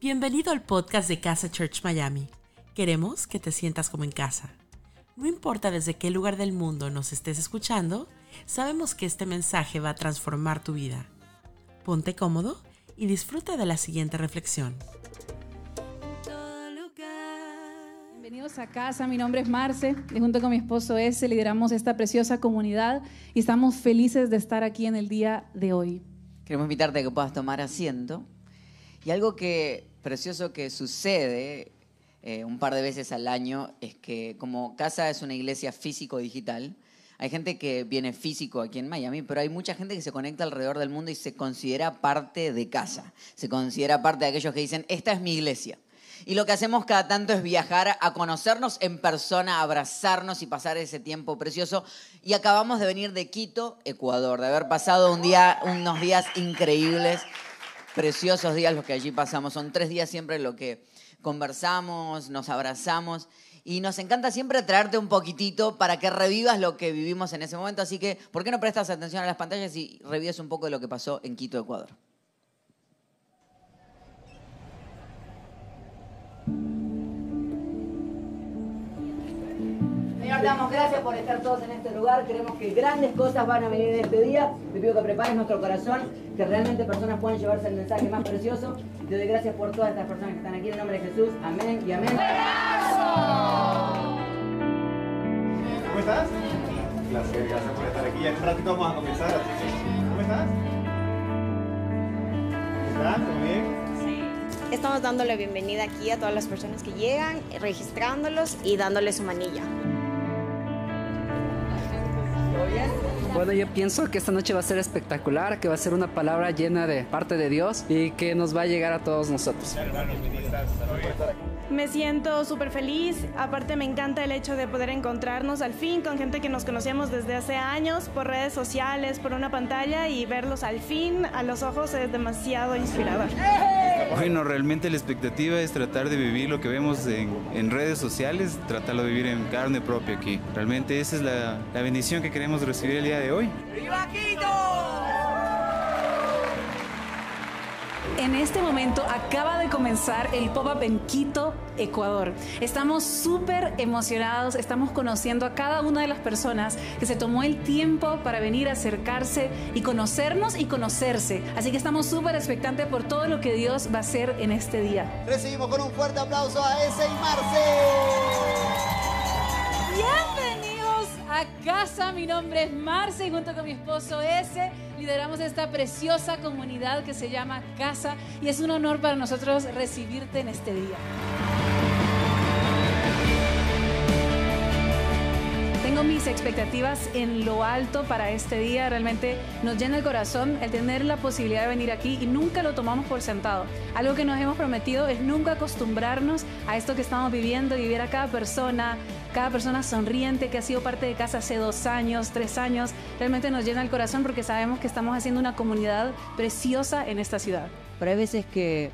Bienvenido al podcast de Casa Church Miami. Queremos que te sientas como en casa. No importa desde qué lugar del mundo nos estés escuchando, sabemos que este mensaje va a transformar tu vida. Ponte cómodo y disfruta de la siguiente reflexión. Bienvenidos a casa, mi nombre es Marce y junto con mi esposo S lideramos esta preciosa comunidad y estamos felices de estar aquí en el día de hoy. Queremos invitarte a que puedas tomar asiento. Y algo que precioso que sucede eh, un par de veces al año es que como casa es una iglesia físico-digital, hay gente que viene físico aquí en Miami, pero hay mucha gente que se conecta alrededor del mundo y se considera parte de casa. Se considera parte de aquellos que dicen, esta es mi iglesia. Y lo que hacemos cada tanto es viajar a conocernos en persona, abrazarnos y pasar ese tiempo precioso. Y acabamos de venir de Quito, Ecuador, de haber pasado un día, unos días increíbles, preciosos días los que allí pasamos. Son tres días siempre lo que conversamos, nos abrazamos. Y nos encanta siempre traerte un poquitito para que revivas lo que vivimos en ese momento. Así que, ¿por qué no prestas atención a las pantallas y revives un poco de lo que pasó en Quito, Ecuador? Señor, damos gracias por estar todos en este lugar. Creemos que grandes cosas van a venir en este día. Te pido que prepares nuestro corazón, que realmente personas puedan llevarse el mensaje más precioso. Te doy gracias por todas estas personas que están aquí en el nombre de Jesús. Amén y amén. ¿Cómo estás? Placer, gracias por estar aquí. En un ratito vamos a comenzar, así que, ¿cómo estás? ¿Cómo estás? ¿Todo bien? Estamos dándole bienvenida aquí a todas las personas que llegan, registrándolos y dándoles su manilla. Bueno, yo pienso que esta noche va a ser espectacular, que va a ser una palabra llena de parte de Dios y que nos va a llegar a todos nosotros. Me siento súper feliz, aparte me encanta el hecho de poder encontrarnos al fin con gente que nos conocíamos desde hace años por redes sociales, por una pantalla y verlos al fin a los ojos es demasiado inspirador. Bueno, realmente la expectativa es tratar de vivir lo que vemos en, en redes sociales, tratarlo de vivir en carne propia aquí. Realmente esa es la, la bendición que queremos recibir el día de hoy. En este momento acaba de comenzar el pop-up en Quito, Ecuador. Estamos súper emocionados, estamos conociendo a cada una de las personas que se tomó el tiempo para venir a acercarse y conocernos y conocerse. Así que estamos súper expectantes por todo lo que Dios va a hacer en este día. Recibimos con un fuerte aplauso a ese y Marce. Bienvenidos casa, mi nombre es Marce y junto con mi esposo S lideramos esta preciosa comunidad que se llama Casa y es un honor para nosotros recibirte en este día. Tengo mis expectativas en lo alto para este día. Realmente nos llena el corazón el tener la posibilidad de venir aquí y nunca lo tomamos por sentado. Algo que nos hemos prometido es nunca acostumbrarnos a esto que estamos viviendo y ver a cada persona, cada persona sonriente que ha sido parte de casa hace dos años, tres años. Realmente nos llena el corazón porque sabemos que estamos haciendo una comunidad preciosa en esta ciudad. Pero hay veces que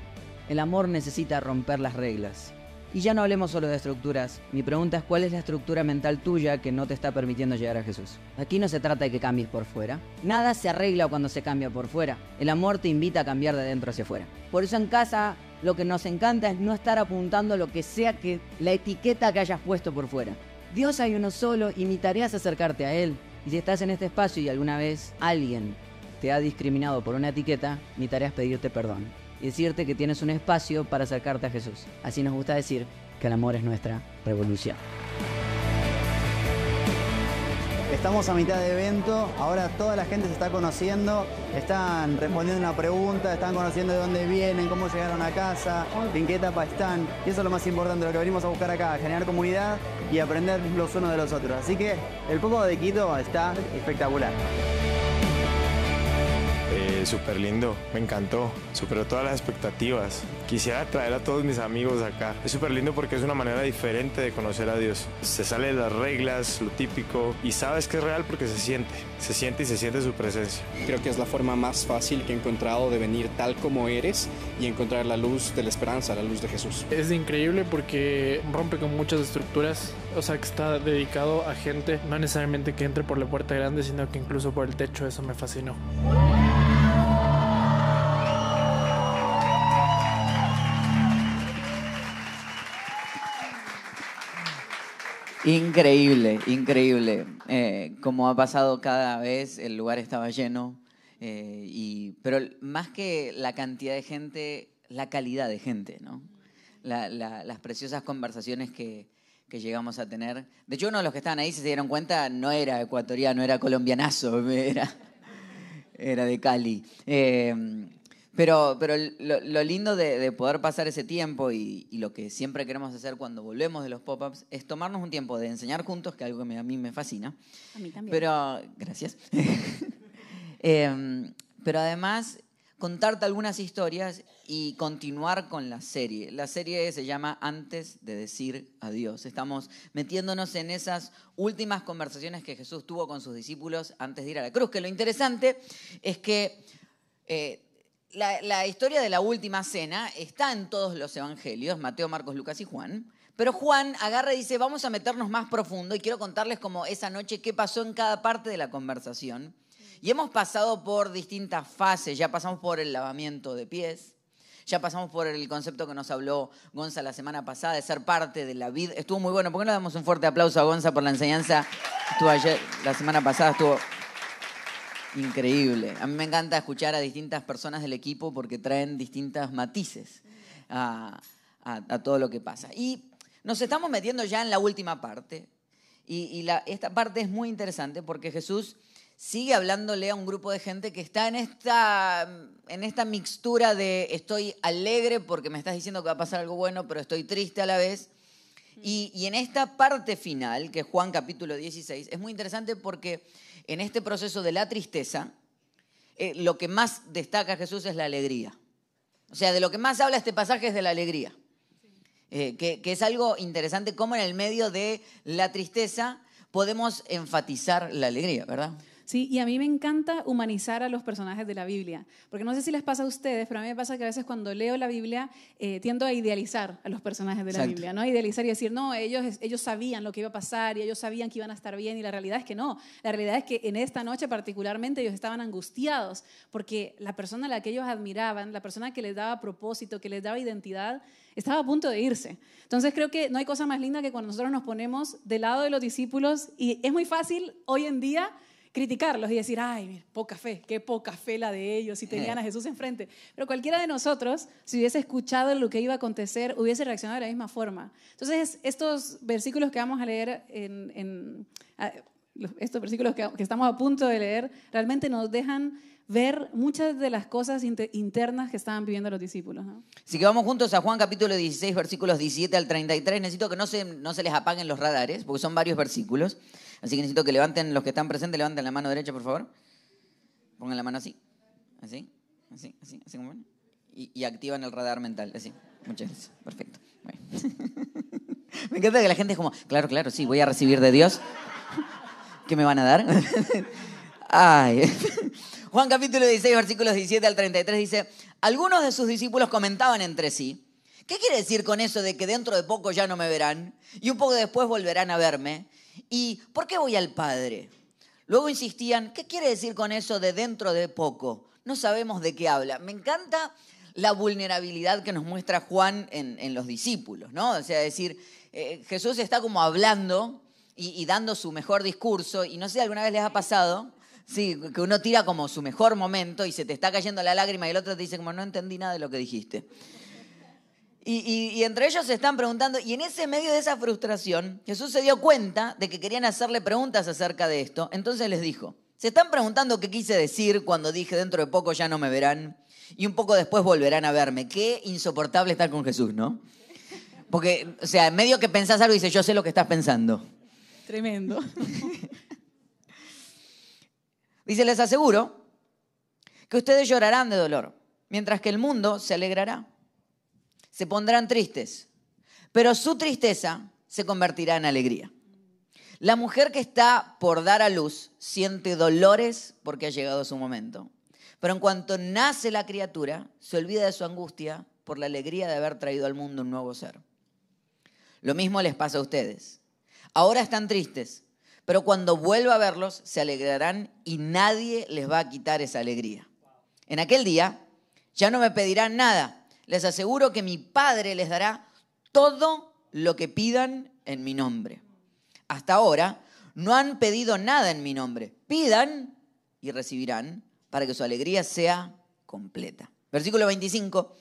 el amor necesita romper las reglas. Y ya no hablemos solo de estructuras. Mi pregunta es cuál es la estructura mental tuya que no te está permitiendo llegar a Jesús. Aquí no se trata de que cambies por fuera. Nada se arregla cuando se cambia por fuera. El amor te invita a cambiar de dentro hacia afuera. Por eso en casa lo que nos encanta es no estar apuntando lo que sea que la etiqueta que hayas puesto por fuera. Dios hay uno solo y mi tarea es acercarte a Él. Y si estás en este espacio y alguna vez alguien te ha discriminado por una etiqueta, mi tarea es pedirte perdón y decirte que tienes un espacio para acercarte a Jesús. Así nos gusta decir que el amor es nuestra revolución. Estamos a mitad de evento, ahora toda la gente se está conociendo, están respondiendo una pregunta, están conociendo de dónde vienen, cómo llegaron a casa, en qué etapa están. Y eso es lo más importante, lo que venimos a buscar acá, generar comunidad y aprender los unos de los otros. Así que el poco de Quito está espectacular. Súper lindo, me encantó, superó todas las expectativas. Quisiera traer a todos mis amigos acá. Es súper lindo porque es una manera diferente de conocer a Dios. Se sale de las reglas, lo típico, y sabes que es real porque se siente, se siente y se siente su presencia. Creo que es la forma más fácil que he encontrado de venir tal como eres y encontrar la luz de la esperanza, la luz de Jesús. Es increíble porque rompe con muchas estructuras, o sea que está dedicado a gente, no necesariamente que entre por la puerta grande, sino que incluso por el techo, eso me fascinó. Increíble, increíble. Eh, como ha pasado cada vez, el lugar estaba lleno. eh, y, pero más que la cantidad de gente, la calidad de gente, ¿no? La- la- las preciosas conversaciones que, que llegamos a tener. De hecho, uno de los que estaban ahí, se dieron cuenta, no era ecuatoriano, era colombianazo, era, era de Cali. Eh, pero, pero lo, lo lindo de, de poder pasar ese tiempo y, y lo que siempre queremos hacer cuando volvemos de los pop-ups es tomarnos un tiempo de enseñar juntos, que es algo que me- a mí me fascina. A mí también. Pero, gracias. Eh, pero además, contarte algunas historias y continuar con la serie. La serie se llama Antes de decir adiós. Estamos metiéndonos en esas últimas conversaciones que Jesús tuvo con sus discípulos antes de ir a la cruz. Que lo interesante es que eh, la, historia de la última cena está en todos los evangelios, Mateo, Marcos, Lucas y Juan. Pero Juan agarra y dice, vamos a meternos más profundo y quiero contarles como esa noche qué pasó en cada parte de la conversación. Y hemos pasado por distintas fases, ya pasamos por el lavamiento de pies, ya pasamos por el concepto que nos habló Gonza la semana pasada de ser parte de la vida. Estuvo muy bueno. ¿Por qué no damos un fuerte aplauso a Gonza por la enseñanza? Estuvo ayer, la semana pasada estuvo increíble. A mí me encanta escuchar a distintas personas del equipo porque traen distintos matices a, a- todo lo que pasa. Y nos estamos metiendo ya en la última parte. Y, esta parte es muy interesante porque Jesús sigue hablándole a un grupo de gente que está en esta, en esta mixtura de estoy alegre porque me estás diciendo que va a pasar algo bueno, pero estoy triste a la vez. Y, y en esta parte final, que es Juan capítulo 16, es muy interesante porque en este proceso de la tristeza, eh, lo que más destaca Jesús es la alegría. O sea, de lo que más habla este pasaje es de la alegría. Eh, que, que es algo interesante, cómo en el medio de la tristeza podemos enfatizar la alegría, ¿verdad? Sí, y a mí me encanta humanizar a los personajes de la Biblia, porque no sé si les pasa a ustedes, pero a mí me pasa que a veces cuando leo la Biblia eh, tiendo a idealizar a los personajes de la Exacto. Biblia, ¿no? Idealizar y decir, no, ellos, ellos sabían lo que iba a pasar y ellos sabían que iban a estar bien y la realidad es que no. La realidad es que en esta noche particularmente ellos estaban angustiados porque la persona a la que ellos admiraban, la persona que les daba propósito, que les daba identidad, estaba a punto de irse. Entonces creo que no hay cosa más linda que cuando nosotros nos ponemos del lado de los discípulos y es muy fácil hoy en día criticarlos y decir, ay, mira, poca fe, qué poca fe la de ellos, si tenían a Jesús enfrente. Pero cualquiera de nosotros, si hubiese escuchado lo que iba a acontecer, hubiese reaccionado de la misma forma. Entonces, estos versículos que vamos a leer en... estos versículos que, que estamos a punto de leer realmente nos dejan ver muchas de las cosas inte- internas que estaban viviendo los discípulos. ¿no? Así que vamos juntos a Juan capítulo 16, versículos 17 al 33. Necesito que no se, no se les apaguen los radares, porque son varios versículos. Así que necesito que levanten, los que están presentes, levanten la mano derecha, por favor. Pongan la mano así. Así, así, así, así como. Y, y activan el radar mental. Así. Muchas gracias. Perfecto. Me encanta que la gente es como, claro, claro, sí, voy a recibir de Dios. ¿Qué me van a dar? Ay. Juan capítulo 16, versículos 17 al 33 dice, algunos de sus discípulos comentaban entre sí, ¿qué quiere decir con eso de que dentro de poco ya no me verán y un poco después volverán a verme? ¿Y por qué voy al Padre? Luego insistían, ¿qué quiere decir con eso de dentro de poco? No sabemos de qué habla. Me encanta la vulnerabilidad que nos muestra Juan en, los discípulos, ¿no? O sea, decir, eh, Jesús está como hablando y, y dando su mejor discurso, y no sé, alguna vez les ha pasado, sí, que uno tira como su mejor momento y se te está cayendo la lágrima y el otro te dice como, no entendí nada de lo que dijiste. Y, y- y entre ellos se están preguntando, y en ese medio de esa frustración, Jesús se dio cuenta de que querían hacerle preguntas acerca de esto. Entonces les dijo, se están preguntando qué quise decir cuando dije dentro de poco ya no me verán y un poco después volverán a verme. Qué insoportable estar con Jesús, ¿no? Porque, o sea, en medio que pensás algo dice, yo sé lo que estás pensando. Tremendo. Dice, les aseguro que ustedes llorarán de dolor, mientras que el mundo se alegrará. Se pondrán tristes, pero su tristeza se convertirá en alegría. La mujer que está por dar a luz siente dolores porque ha llegado su momento. Pero en cuanto nace la criatura, se olvida de su angustia por la alegría de haber traído al mundo un nuevo ser. Lo mismo les pasa a ustedes. Ahora están tristes, pero cuando vuelva a verlos se alegrarán y nadie les va a quitar esa alegría. En aquel día ya no me pedirán nada. Les aseguro que mi Padre les dará todo lo que pidan en mi nombre. Hasta ahora no han pedido nada en mi nombre. Pidan y recibirán para que su alegría sea completa. Versículo 25.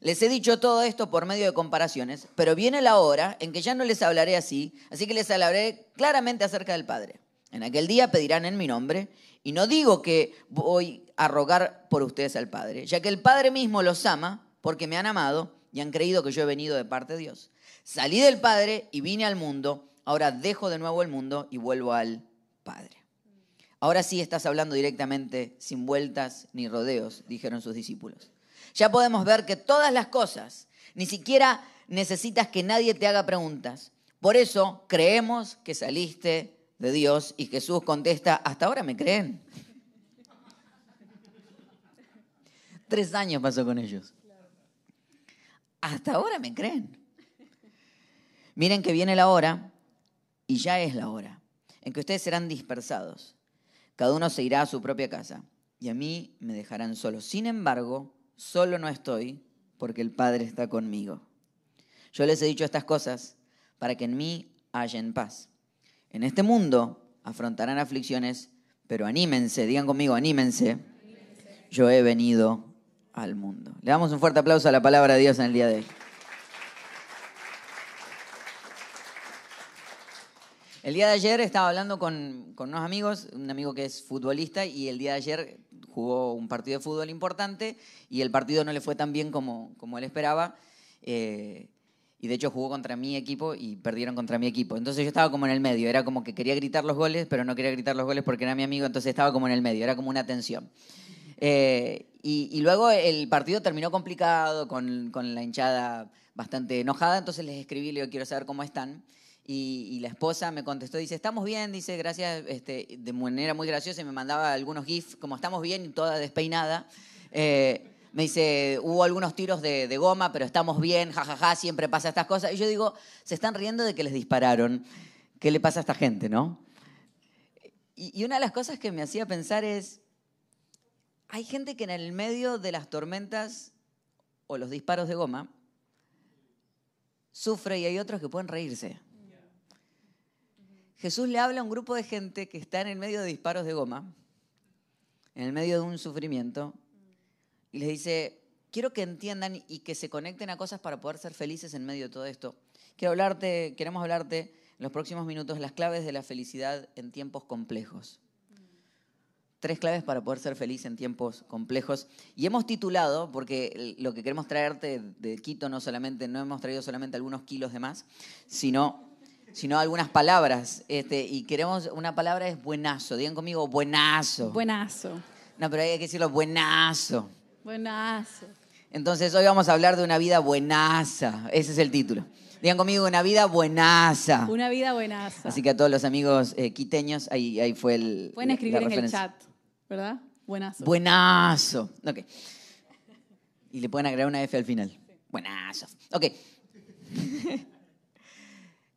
Les he dicho todo esto por medio de comparaciones, pero viene la hora en que ya no les hablaré así, así que les hablaré claramente acerca del Padre. En aquel día pedirán en mi nombre, y no digo que voy a rogar por ustedes al Padre, ya que el Padre mismo los ama porque me han amado y han creído que yo he venido de parte de Dios. Salí del Padre y vine al mundo, ahora dejo de nuevo el mundo y vuelvo al Padre. Ahora sí estás hablando directamente, sin vueltas ni rodeos, dijeron sus discípulos. Ya podemos ver que todas las cosas, ni siquiera necesitas que nadie te haga preguntas. Por eso creemos que saliste de Dios y Jesús contesta, hasta ahora me creen. Tres años pasó con ellos. Hasta ahora me creen. Miren que viene la hora, y ya es la hora, en que ustedes serán dispersados. Cada uno se irá a su propia casa, y a mí me dejarán solo. Sin embargo, solo no estoy porque el Padre está conmigo. Yo les he dicho estas cosas para que en mí hallen paz. En este mundo afrontarán aflicciones, pero anímense, digan conmigo, anímense. Yo he venido al mundo. Le damos un fuerte aplauso a la palabra de Dios en el día de hoy. El día de ayer estaba hablando con, con, unos amigos, un amigo que es futbolista, y el día de ayer jugó un partido de fútbol importante y el partido no le fue tan bien como, como él esperaba. Eh, y de hecho jugó contra mi equipo y perdieron contra mi equipo. Entonces yo estaba como en el medio, era como que quería gritar los goles, pero no quería gritar los goles porque era mi amigo, entonces estaba como en el medio, era como una tensión. Eh, y, y, luego el partido terminó complicado, con, con, la hinchada bastante enojada, entonces les escribí, le digo, quiero saber cómo están. Y, la esposa me contestó, dice, estamos bien, dice, gracias, este, de manera muy graciosa, y me mandaba algunos GIFs, como estamos bien toda despeinada. Eh, me dice, hubo algunos tiros de, de, goma, pero estamos bien, jajaja, ja, ja, siempre pasa estas cosas. Y yo digo, se están riendo de que les dispararon. ¿Qué le pasa a esta gente, no? Y, y una de las cosas que me hacía pensar es, hay gente que en el medio de las tormentas o los disparos de goma sufre y hay otros que pueden reírse. Jesús le habla a un grupo de gente que está en el medio de disparos de goma, en el medio de un sufrimiento, y les dice, quiero que entiendan y que se conecten a cosas para poder ser felices en medio de todo esto. Quiero hablarte, queremos hablarte en los próximos minutos las claves de la felicidad en tiempos complejos. Tres claves para poder ser feliz en tiempos complejos. Y hemos titulado, porque lo que queremos traerte de Quito no solamente, no hemos traído solamente algunos kilos de más, sino sino algunas palabras. Este, y queremos, una palabra es buenazo. Digan conmigo, buenazo. Buenazo. No, pero hay que decirlo, buenazo. Buenazo. Entonces hoy vamos a hablar de una vida buenaza. Ese es el título. Digan conmigo, una vida buenaza. Una vida buenaza. Así que a todos los amigos eh, quiteños, ahí, ahí fue el. Pueden escribir en el chat, ¿verdad? Buenazo. Buenazo. Ok. Y le pueden agregar una F al final. Buenazo. Ok.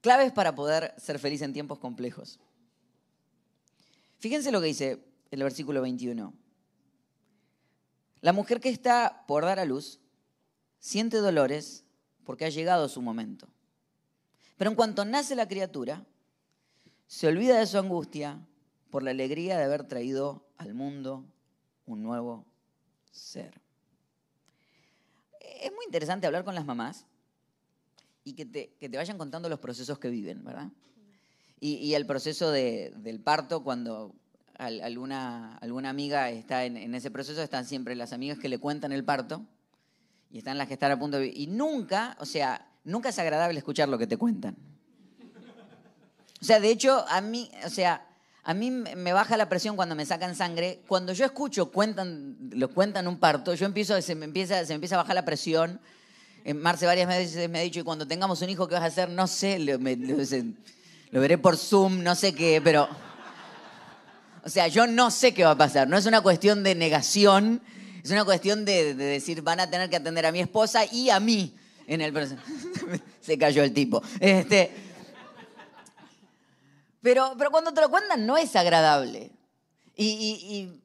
Claves para poder ser feliz en tiempos complejos. Fíjense lo que dice el versículo 21. La mujer que está por dar a luz siente dolores porque ha llegado su momento. Pero en cuanto nace la criatura, se olvida de su angustia por la alegría de haber traído al mundo un nuevo ser. Es muy interesante hablar con las mamás y que te, que te, vayan contando los procesos que viven, ¿verdad? Y, el proceso de, del parto, cuando al, alguna, alguna amiga está en, en, ese proceso, están siempre las amigas que le cuentan el parto y están las que están a punto de... Y nunca, o sea, nunca es agradable escuchar lo que te cuentan. O sea, de hecho, a mí, o sea, a mí me baja la presión cuando me sacan sangre. Cuando yo escucho, cuentan, lo cuentan un parto, yo empiezo, se me empieza, se me empieza a bajar la presión Marce varias veces me ha dicho, y cuando tengamos un hijo, ¿qué vas a hacer? No sé, lo, me, lo, lo, veré por Zoom, no sé qué, pero... O sea, yo no sé qué va a pasar. No es una cuestión de negación, es una cuestión de, de decir, van a tener que atender a mi esposa y a mí en el proceso. Se cayó el tipo. Este, pero, pero cuando te lo cuentan no es agradable. Y, y, y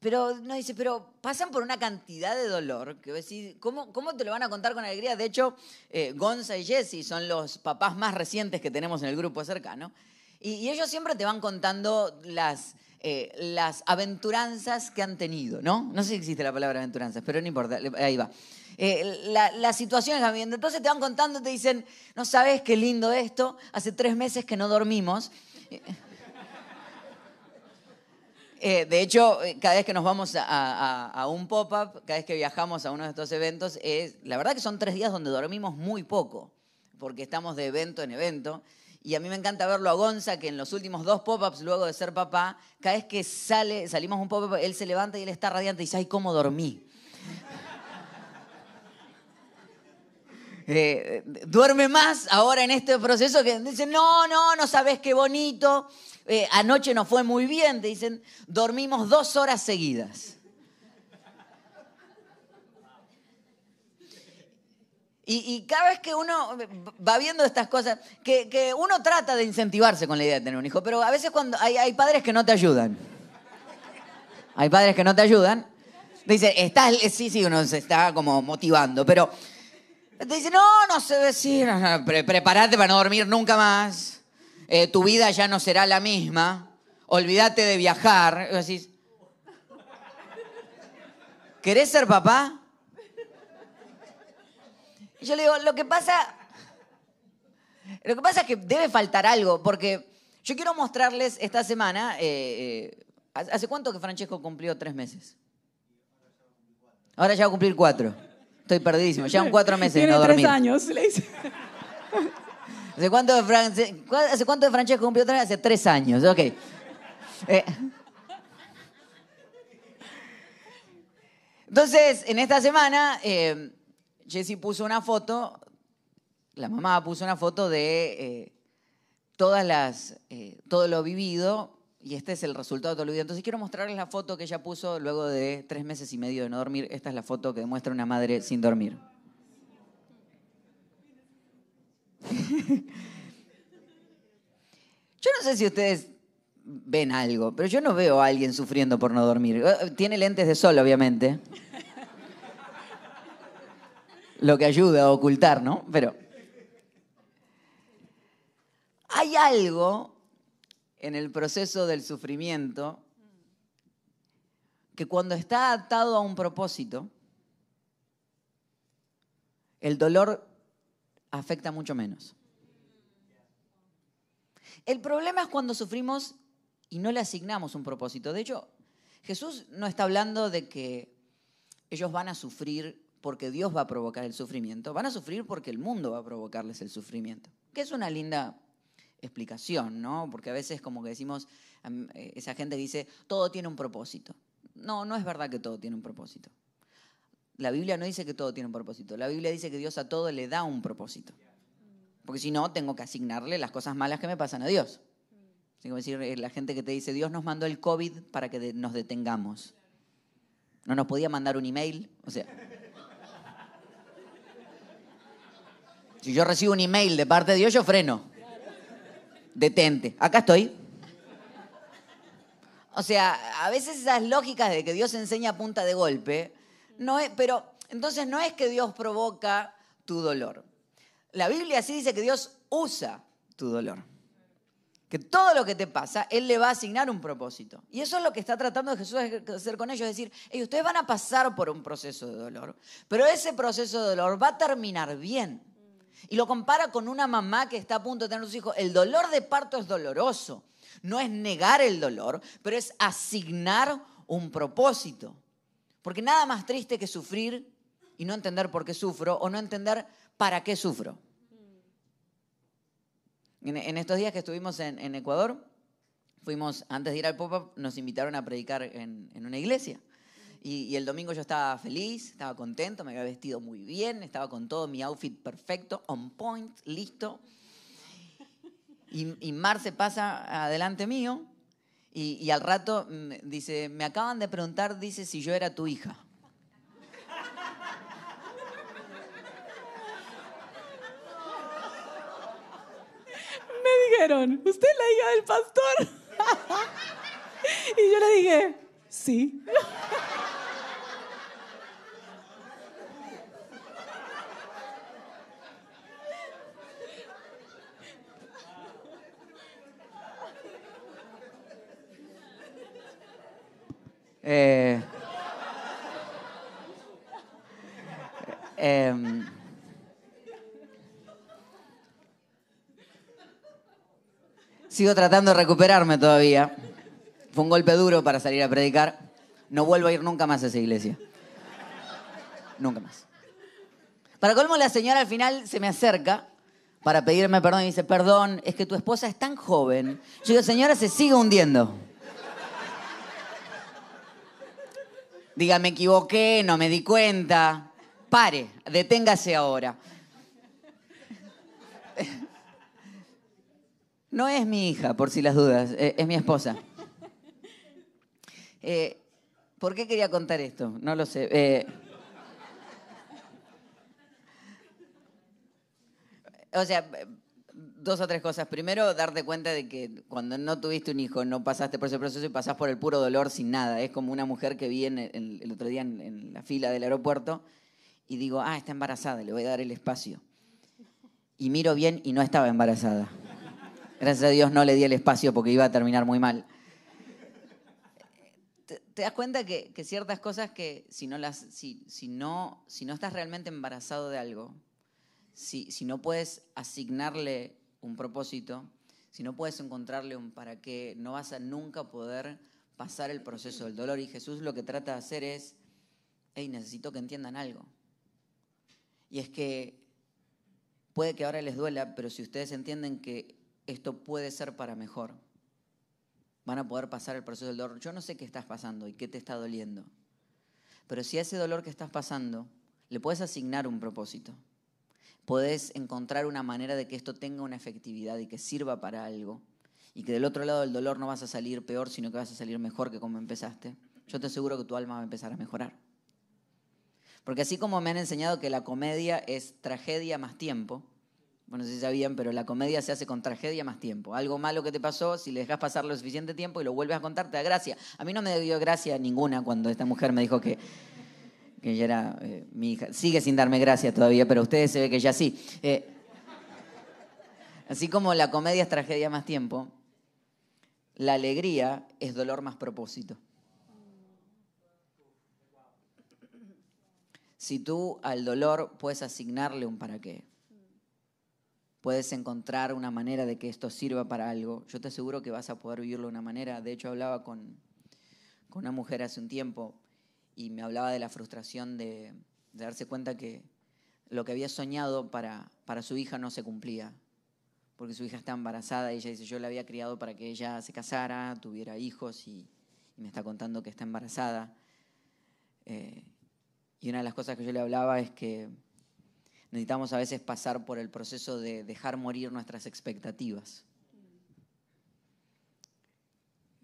pero no dice, pero pasan por una cantidad de dolor que ¿cómo, cómo te lo van a contar con alegría? De hecho, eh, Gonza y Jesse son los papás más recientes que tenemos en el grupo cercano. Y, y ellos siempre te van contando las, eh, las aventuranzas que han tenido, ¿no? No sé si existe la palabra aventuranzas, pero no importa, ahí va. Eh, la- que van viviendo. Entonces te van contando, te dicen, no sabes qué lindo esto, hace tres meses que no dormimos. Eh, de hecho, eh, cada vez que nos vamos a, un pop-up, cada vez que viajamos a uno de estos eventos, es, la verdad que son tres días donde dormimos muy poco, porque estamos de evento en evento. Y a mí me encanta verlo a Gonza, que en los últimos dos pop-ups, luego de ser papá, cada vez que sale, salimos un pop-up, él se levanta y él está radiante y dice, ay, ¿cómo dormí? Eh, duerme más ahora en este proceso que dicen, no, no, no sabes qué bonito. Eh, anoche no fue muy bien, te dicen, dormimos dos horas seguidas. Y, y cada vez que uno va viendo estas cosas, que, que uno trata de incentivarse con la idea de tener un hijo, pero a veces cuando hay, hay padres que no te ayudan. Hay padres que no te ayudan. Dicen, estás, sí, sí, uno se está como motivando, pero te dicen, no, no sé decir, pre- prepárate para no dormir nunca más. Eh, tu vida ya no será la misma. Olvídate de viajar. Y decís, ¿querés ser papá? Y yo le digo, lo que pasa. Lo que pasa es que debe faltar algo, porque yo quiero mostrarles esta semana. eh, eh, ¿Hace cuánto que Francesco cumplió tres meses? Ahora ya va a cumplir cuatro. Estoy perdidísimo. Llevan cuatro meses de Tiene no tres dormir. años, le dice. ¿Hace cuánto, de cu- ¿Hace cuánto de Francesco cumplió tres? Hace tres años, ok. Eh, Entonces, en esta semana, eh, Jessy puso una foto, la mamá puso una foto de eh, todas las, eh, todo lo vivido, y este es el resultado de todo lo vivido. Entonces, quiero mostrarles la foto que ella puso luego de tres meses y medio de no dormir. Esta es la foto que demuestra una madre sin dormir. Yo no sé si ustedes ven algo, pero yo no veo a alguien sufriendo por no dormir. Eh, Tiene lentes de sol, obviamente. Lo que ayuda a ocultar, ¿no? Pero hay algo en el proceso del sufrimiento que cuando está atado a un propósito, el dolor afecta mucho menos. El problema es cuando sufrimos y no le asignamos un propósito. De hecho, Jesús no está hablando de que ellos van a sufrir porque Dios va a provocar el sufrimiento, van a sufrir porque el mundo va a provocarles el sufrimiento. Que es una linda explicación, ¿no? Porque a veces como que decimos, eh, esa gente dice, todo tiene un propósito. No, no es verdad que todo tiene un propósito. La Biblia no dice que todo tiene un propósito. La Biblia dice que Dios a todo le da un propósito. Porque si no, tengo que asignarle las cosas malas que me pasan a Dios. Así decir, eh, la gente que te dice, Dios nos mandó el COVID para que nos detengamos. No nos podía mandar un email. O sea, si yo recibo un email de parte de Dios, yo freno. Detente. Acá estoy. O sea, a veces esas lógicas de que Dios enseña a punta de golpe, no es, pero entonces no es que Dios provoca tu dolor. La Biblia sí dice que Dios usa tu dolor. Que todo lo que te pasa, Él le va a asignar un propósito. Y eso es lo que está tratando de Jesús hacer con ellos, es decir, "Ey, ustedes van a pasar por un proceso de dolor, pero ese proceso de dolor va a terminar bien. Y lo compara con una mamá que está a punto de tener sus hijos. El dolor de parto es doloroso. No es negar el dolor, pero es asignar un propósito. Porque nada más triste que sufrir y no entender por qué sufro o no entender para qué sufro. En, estos días que estuvimos en, Ecuador, fuimos, antes de ir al pop-up, nos invitaron a predicar en una iglesia. Y, el domingo yo estaba feliz, estaba contento, me había vestido muy bien, estaba con todo mi outfit perfecto, on point, listo. Y, Mar se pasa adelante mío y, y al rato dice, me acaban de preguntar, dice, si yo era tu hija. Me dijeron, ¿usted es la hija del pastor? y yo le dije, sí. Eh, em, sigo tratando de recuperarme todavía. Fue un golpe duro para salir a predicar. No vuelvo a ir nunca más a esa iglesia. Nunca más. Para colmo, la señora al final se me acerca para pedirme perdón y dice, perdón, es que tu esposa es tan joven. Yo digo, señora, se sigue hundiendo. Diga, me equivoqué, no me di cuenta. Pare, deténgase ahora. No es mi hija, por si las dudas, eh, es mi esposa. Eh, ¿Por qué quería contar esto? No lo sé. Eh, o sea, dos o tres cosas. Primero, darte cuenta de que cuando no tuviste un hijo, no pasaste por ese proceso y pasás por el puro dolor sin nada. Es como una mujer que vi el, otro día en, la fila del aeropuerto y digo, ah, está embarazada, le voy a dar el espacio. Y miro bien y no estaba embarazada. Gracias a Dios no le di el espacio porque iba a terminar muy mal. Te, te das cuenta que, que, ciertas cosas que si no, las, si, si, no, si no estás realmente embarazado de algo, si, si no puedes asignarle un propósito, si no puedes encontrarle un para qué, no vas a nunca poder pasar el proceso del dolor. Y Jesús lo que trata de hacer es, hey, necesito que entiendan algo. Y es que puede que ahora les duela, pero si ustedes entienden que esto puede ser para mejor. Van a poder pasar el proceso del dolor. Yo no sé qué estás pasando y qué te está doliendo. Pero si a ese dolor que estás pasando le puedes asignar un propósito, puedes encontrar una manera de que esto tenga una efectividad y que sirva para algo, y que del otro lado del dolor no vas a salir peor, sino que vas a salir mejor que como empezaste, yo te aseguro que tu alma va a empezar a mejorar. Porque así como me han enseñado que la comedia es tragedia más tiempo, bueno, no sé si sabían, pero la comedia se hace con tragedia más tiempo. Algo malo que te pasó, si le dejas pasar lo suficiente tiempo y lo vuelves a contar, te da gracia. A mí no me dio gracia ninguna cuando esta mujer me dijo que, que ella era eh, mi hija. Sigue sin darme gracia todavía, pero ustedes se ve que ya sí. Eh, así como la comedia es tragedia más tiempo, la alegría es dolor más propósito. Si tú al dolor puedes asignarle un para qué puedes encontrar una manera de que esto sirva para algo, yo te aseguro que vas a poder vivirlo de una manera. De hecho, hablaba con, con una mujer hace un tiempo y me hablaba de la frustración de, darse cuenta que lo que había soñado para, para su hija no se cumplía, porque su hija está embarazada y ella dice, yo la había criado para que ella se casara, tuviera hijos y, y me está contando que está embarazada. Eh, y una de las cosas que yo le hablaba es que necesitamos a veces pasar por el proceso de dejar morir nuestras expectativas.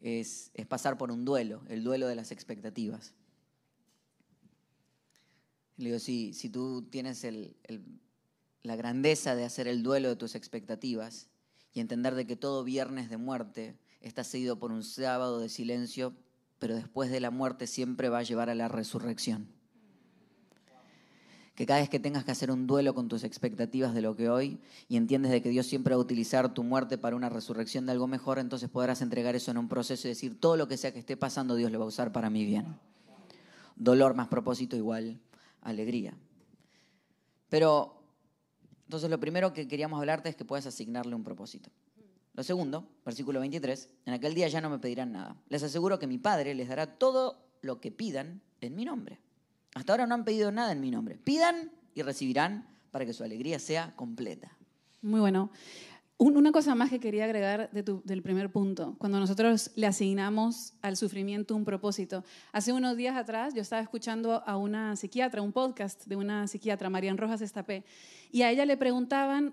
Es, es, pasar por un duelo, el duelo de las expectativas. Le digo, si, tú tienes la grandeza de hacer el duelo de tus expectativas y entender de que todo viernes de muerte está seguido por un sábado de silencio, pero después de la muerte siempre va a llevar a la resurrección que cada vez que tengas que hacer un duelo con tus expectativas de lo que hoy y entiendes de que Dios siempre va a utilizar tu muerte para una resurrección de algo mejor, entonces podrás entregar eso en un proceso y decir, todo lo que sea que esté pasando, Dios lo va a usar para mi bien. Dolor más propósito igual alegría. Pero, entonces lo primero que queríamos hablarte es que puedas asignarle un propósito. Lo segundo, versículo 23, en aquel día ya no me pedirán nada. Les aseguro que mi Padre les dará todo lo que pidan en mi nombre. Hasta ahora no han pedido nada en mi nombre. Pidan y recibirán para que su alegría sea completa. Muy bueno. Una cosa más que quería agregar del primer punto, cuando nosotros le asignamos al sufrimiento un propósito. Hace unos días atrás yo estaba escuchando a una psiquiatra, un podcast de una psiquiatra, Marian Rojas Estapé, y a ella le preguntaban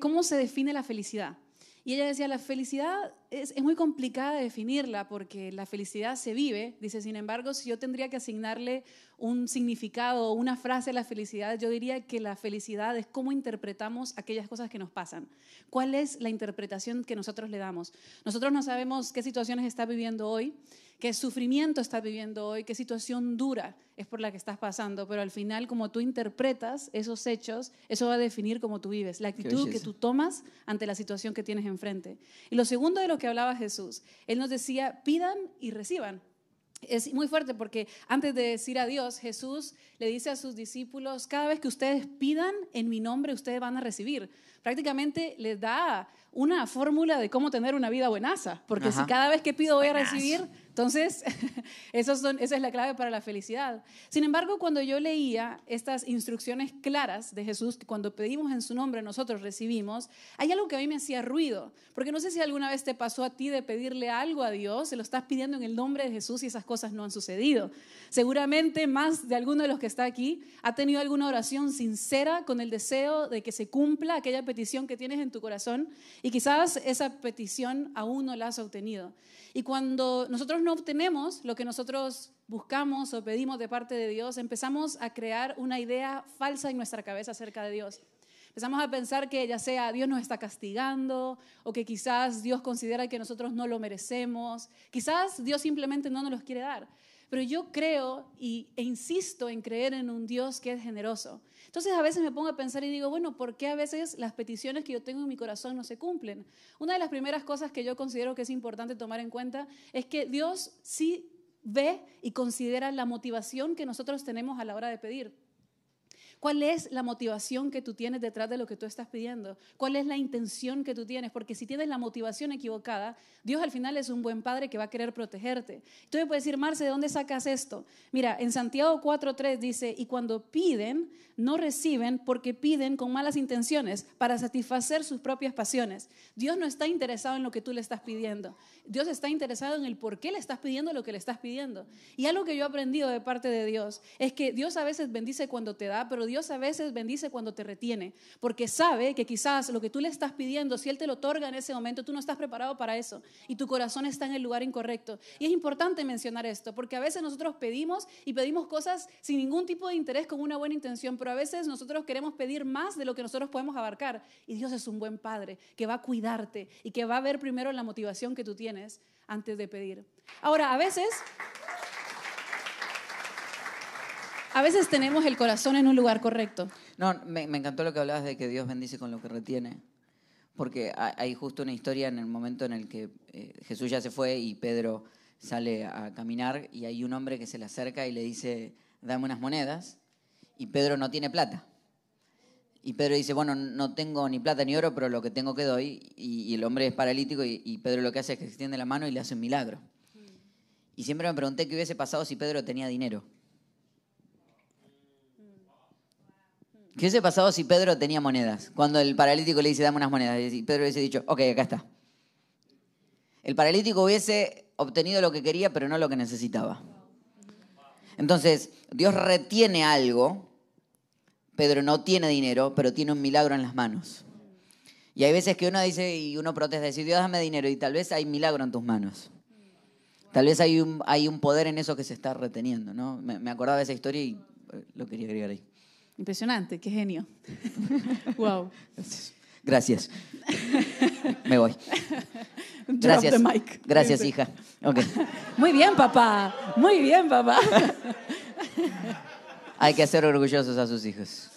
cómo se define la felicidad. Y ella decía, la felicidad es, muy complicada de definirla porque la felicidad se vive. Dice, sin embargo, si yo tendría que asignarle un significado o una frase a la felicidad, yo diría que la felicidad es cómo interpretamos aquellas cosas que nos pasan. ¿Cuál es la interpretación que nosotros le damos? Nosotros no sabemos qué situaciones está viviendo hoy, qué sufrimiento estás viviendo hoy, qué situación dura es por la que estás pasando, pero al final como tú interpretas esos hechos, eso va a definir cómo tú vives, la actitud que tú tomas ante la situación que tienes enfrente. Y lo segundo de lo que hablaba Jesús, Él nos decía, pidan y reciban. es muy fuerte porque antes de decir a Dios, Jesús le dice a sus discípulos, cada vez que ustedes pidan en mi nombre, ustedes van a recibir. Prácticamente les da una fórmula de cómo tener una vida buenaza, porque si cada vez que pido voy a recibir, entonces, esa es la clave para la felicidad. Sin embargo, cuando yo leía estas instrucciones claras de Jesús, que cuando pedimos en su nombre nosotros recibimos, hay algo que a mí me hacía ruido, porque no sé si alguna vez te pasó a ti de pedirle algo a Dios, se lo estás pidiendo en el nombre de Jesús y esas cosas no han sucedido. Seguramente más de alguno de los que está aquí ha tenido alguna oración sincera con el deseo de que se cumpla aquella petición que tienes en tu corazón y quizás esa petición aún no la has obtenido. Y cuando nosotros no obtenemos lo que nosotros buscamos o pedimos de parte de Dios, empezamos a crear una idea falsa en nuestra cabeza acerca de Dios. Empezamos a pensar que ya sea Dios nos está castigando o que quizás Dios considera que nosotros no lo merecemos, quizás Dios simplemente no nos los quiere dar. Pero yo creo y, e insisto en creer en un Dios que es generoso. Entonces a veces me pongo a pensar y digo, bueno, ¿por qué a veces las peticiones que yo tengo en mi corazón no se cumplen? Una de las primeras cosas que yo considero que es importante tomar en cuenta es que Dios sí ve y considera la motivación que nosotros tenemos a la hora de pedir. ¿Cuál es la motivación que tú tienes detrás de lo que tú estás pidiendo? ¿Cuál es la intención que tú tienes? Porque si tienes la motivación equivocada, Dios al final es un buen padre que va a querer protegerte. Tú me puedes decir, Marce, ¿de dónde sacas esto? Mira, en Santiago 4.3 dice, y cuando piden, no reciben porque piden con malas intenciones para satisfacer sus propias pasiones. Dios no está interesado en lo que tú le estás pidiendo. Dios está interesado en el por qué le estás pidiendo lo que le estás pidiendo. Y algo que yo he aprendido de parte de Dios es que Dios a veces bendice cuando te da, pero Dios Dios a veces bendice cuando te retiene, porque sabe que quizás lo que tú le estás pidiendo, si Él te lo otorga en ese momento, tú no estás preparado para eso y tu corazón está en el lugar incorrecto. Y es importante mencionar esto, porque a veces nosotros pedimos y pedimos cosas sin ningún tipo de interés, con una buena intención, pero a veces nosotros queremos pedir más de lo que nosotros podemos abarcar. Y Dios es un buen Padre que va a cuidarte y que va a ver primero la motivación que tú tienes antes de pedir. Ahora, a veces... A veces tenemos el corazón en un lugar correcto. No, me, encantó lo que hablabas de que Dios bendice con lo que retiene. Porque hay justo una historia en el momento en el que eh, Jesús ya se fue y Pedro sale a caminar y hay un hombre que se le acerca y le dice, dame unas monedas. Y Pedro no tiene plata. Y Pedro dice, bueno, no tengo ni plata ni oro, pero lo que tengo que doy. Y, el hombre es paralítico y, y, Pedro lo que hace es que extiende la mano y le hace un milagro. Y siempre me pregunté qué hubiese pasado si Pedro tenía dinero. ¿Qué hubiese pasado si Pedro tenía monedas? Cuando el paralítico le dice, dame unas monedas. Y Pedro hubiese dicho, ok, acá está. El paralítico hubiese obtenido lo que quería, pero no lo que necesitaba. Entonces, Dios retiene algo. Pedro no tiene dinero, pero tiene un milagro en las manos. Y hay veces que uno dice y uno protesta, dice, Dios dame dinero, y tal vez hay milagro en tus manos. Tal vez hay un, hay un poder en eso que se está reteniendo. ¿no? Me, me acordaba de esa historia y eh, lo quería agregar ahí. Impresionante, qué genio. wow. Gracias. Me voy. Gracias. Gracias, hija. Muy bien, papá. Muy bien, papá. Hay que hacer orgullosos a sus hijos.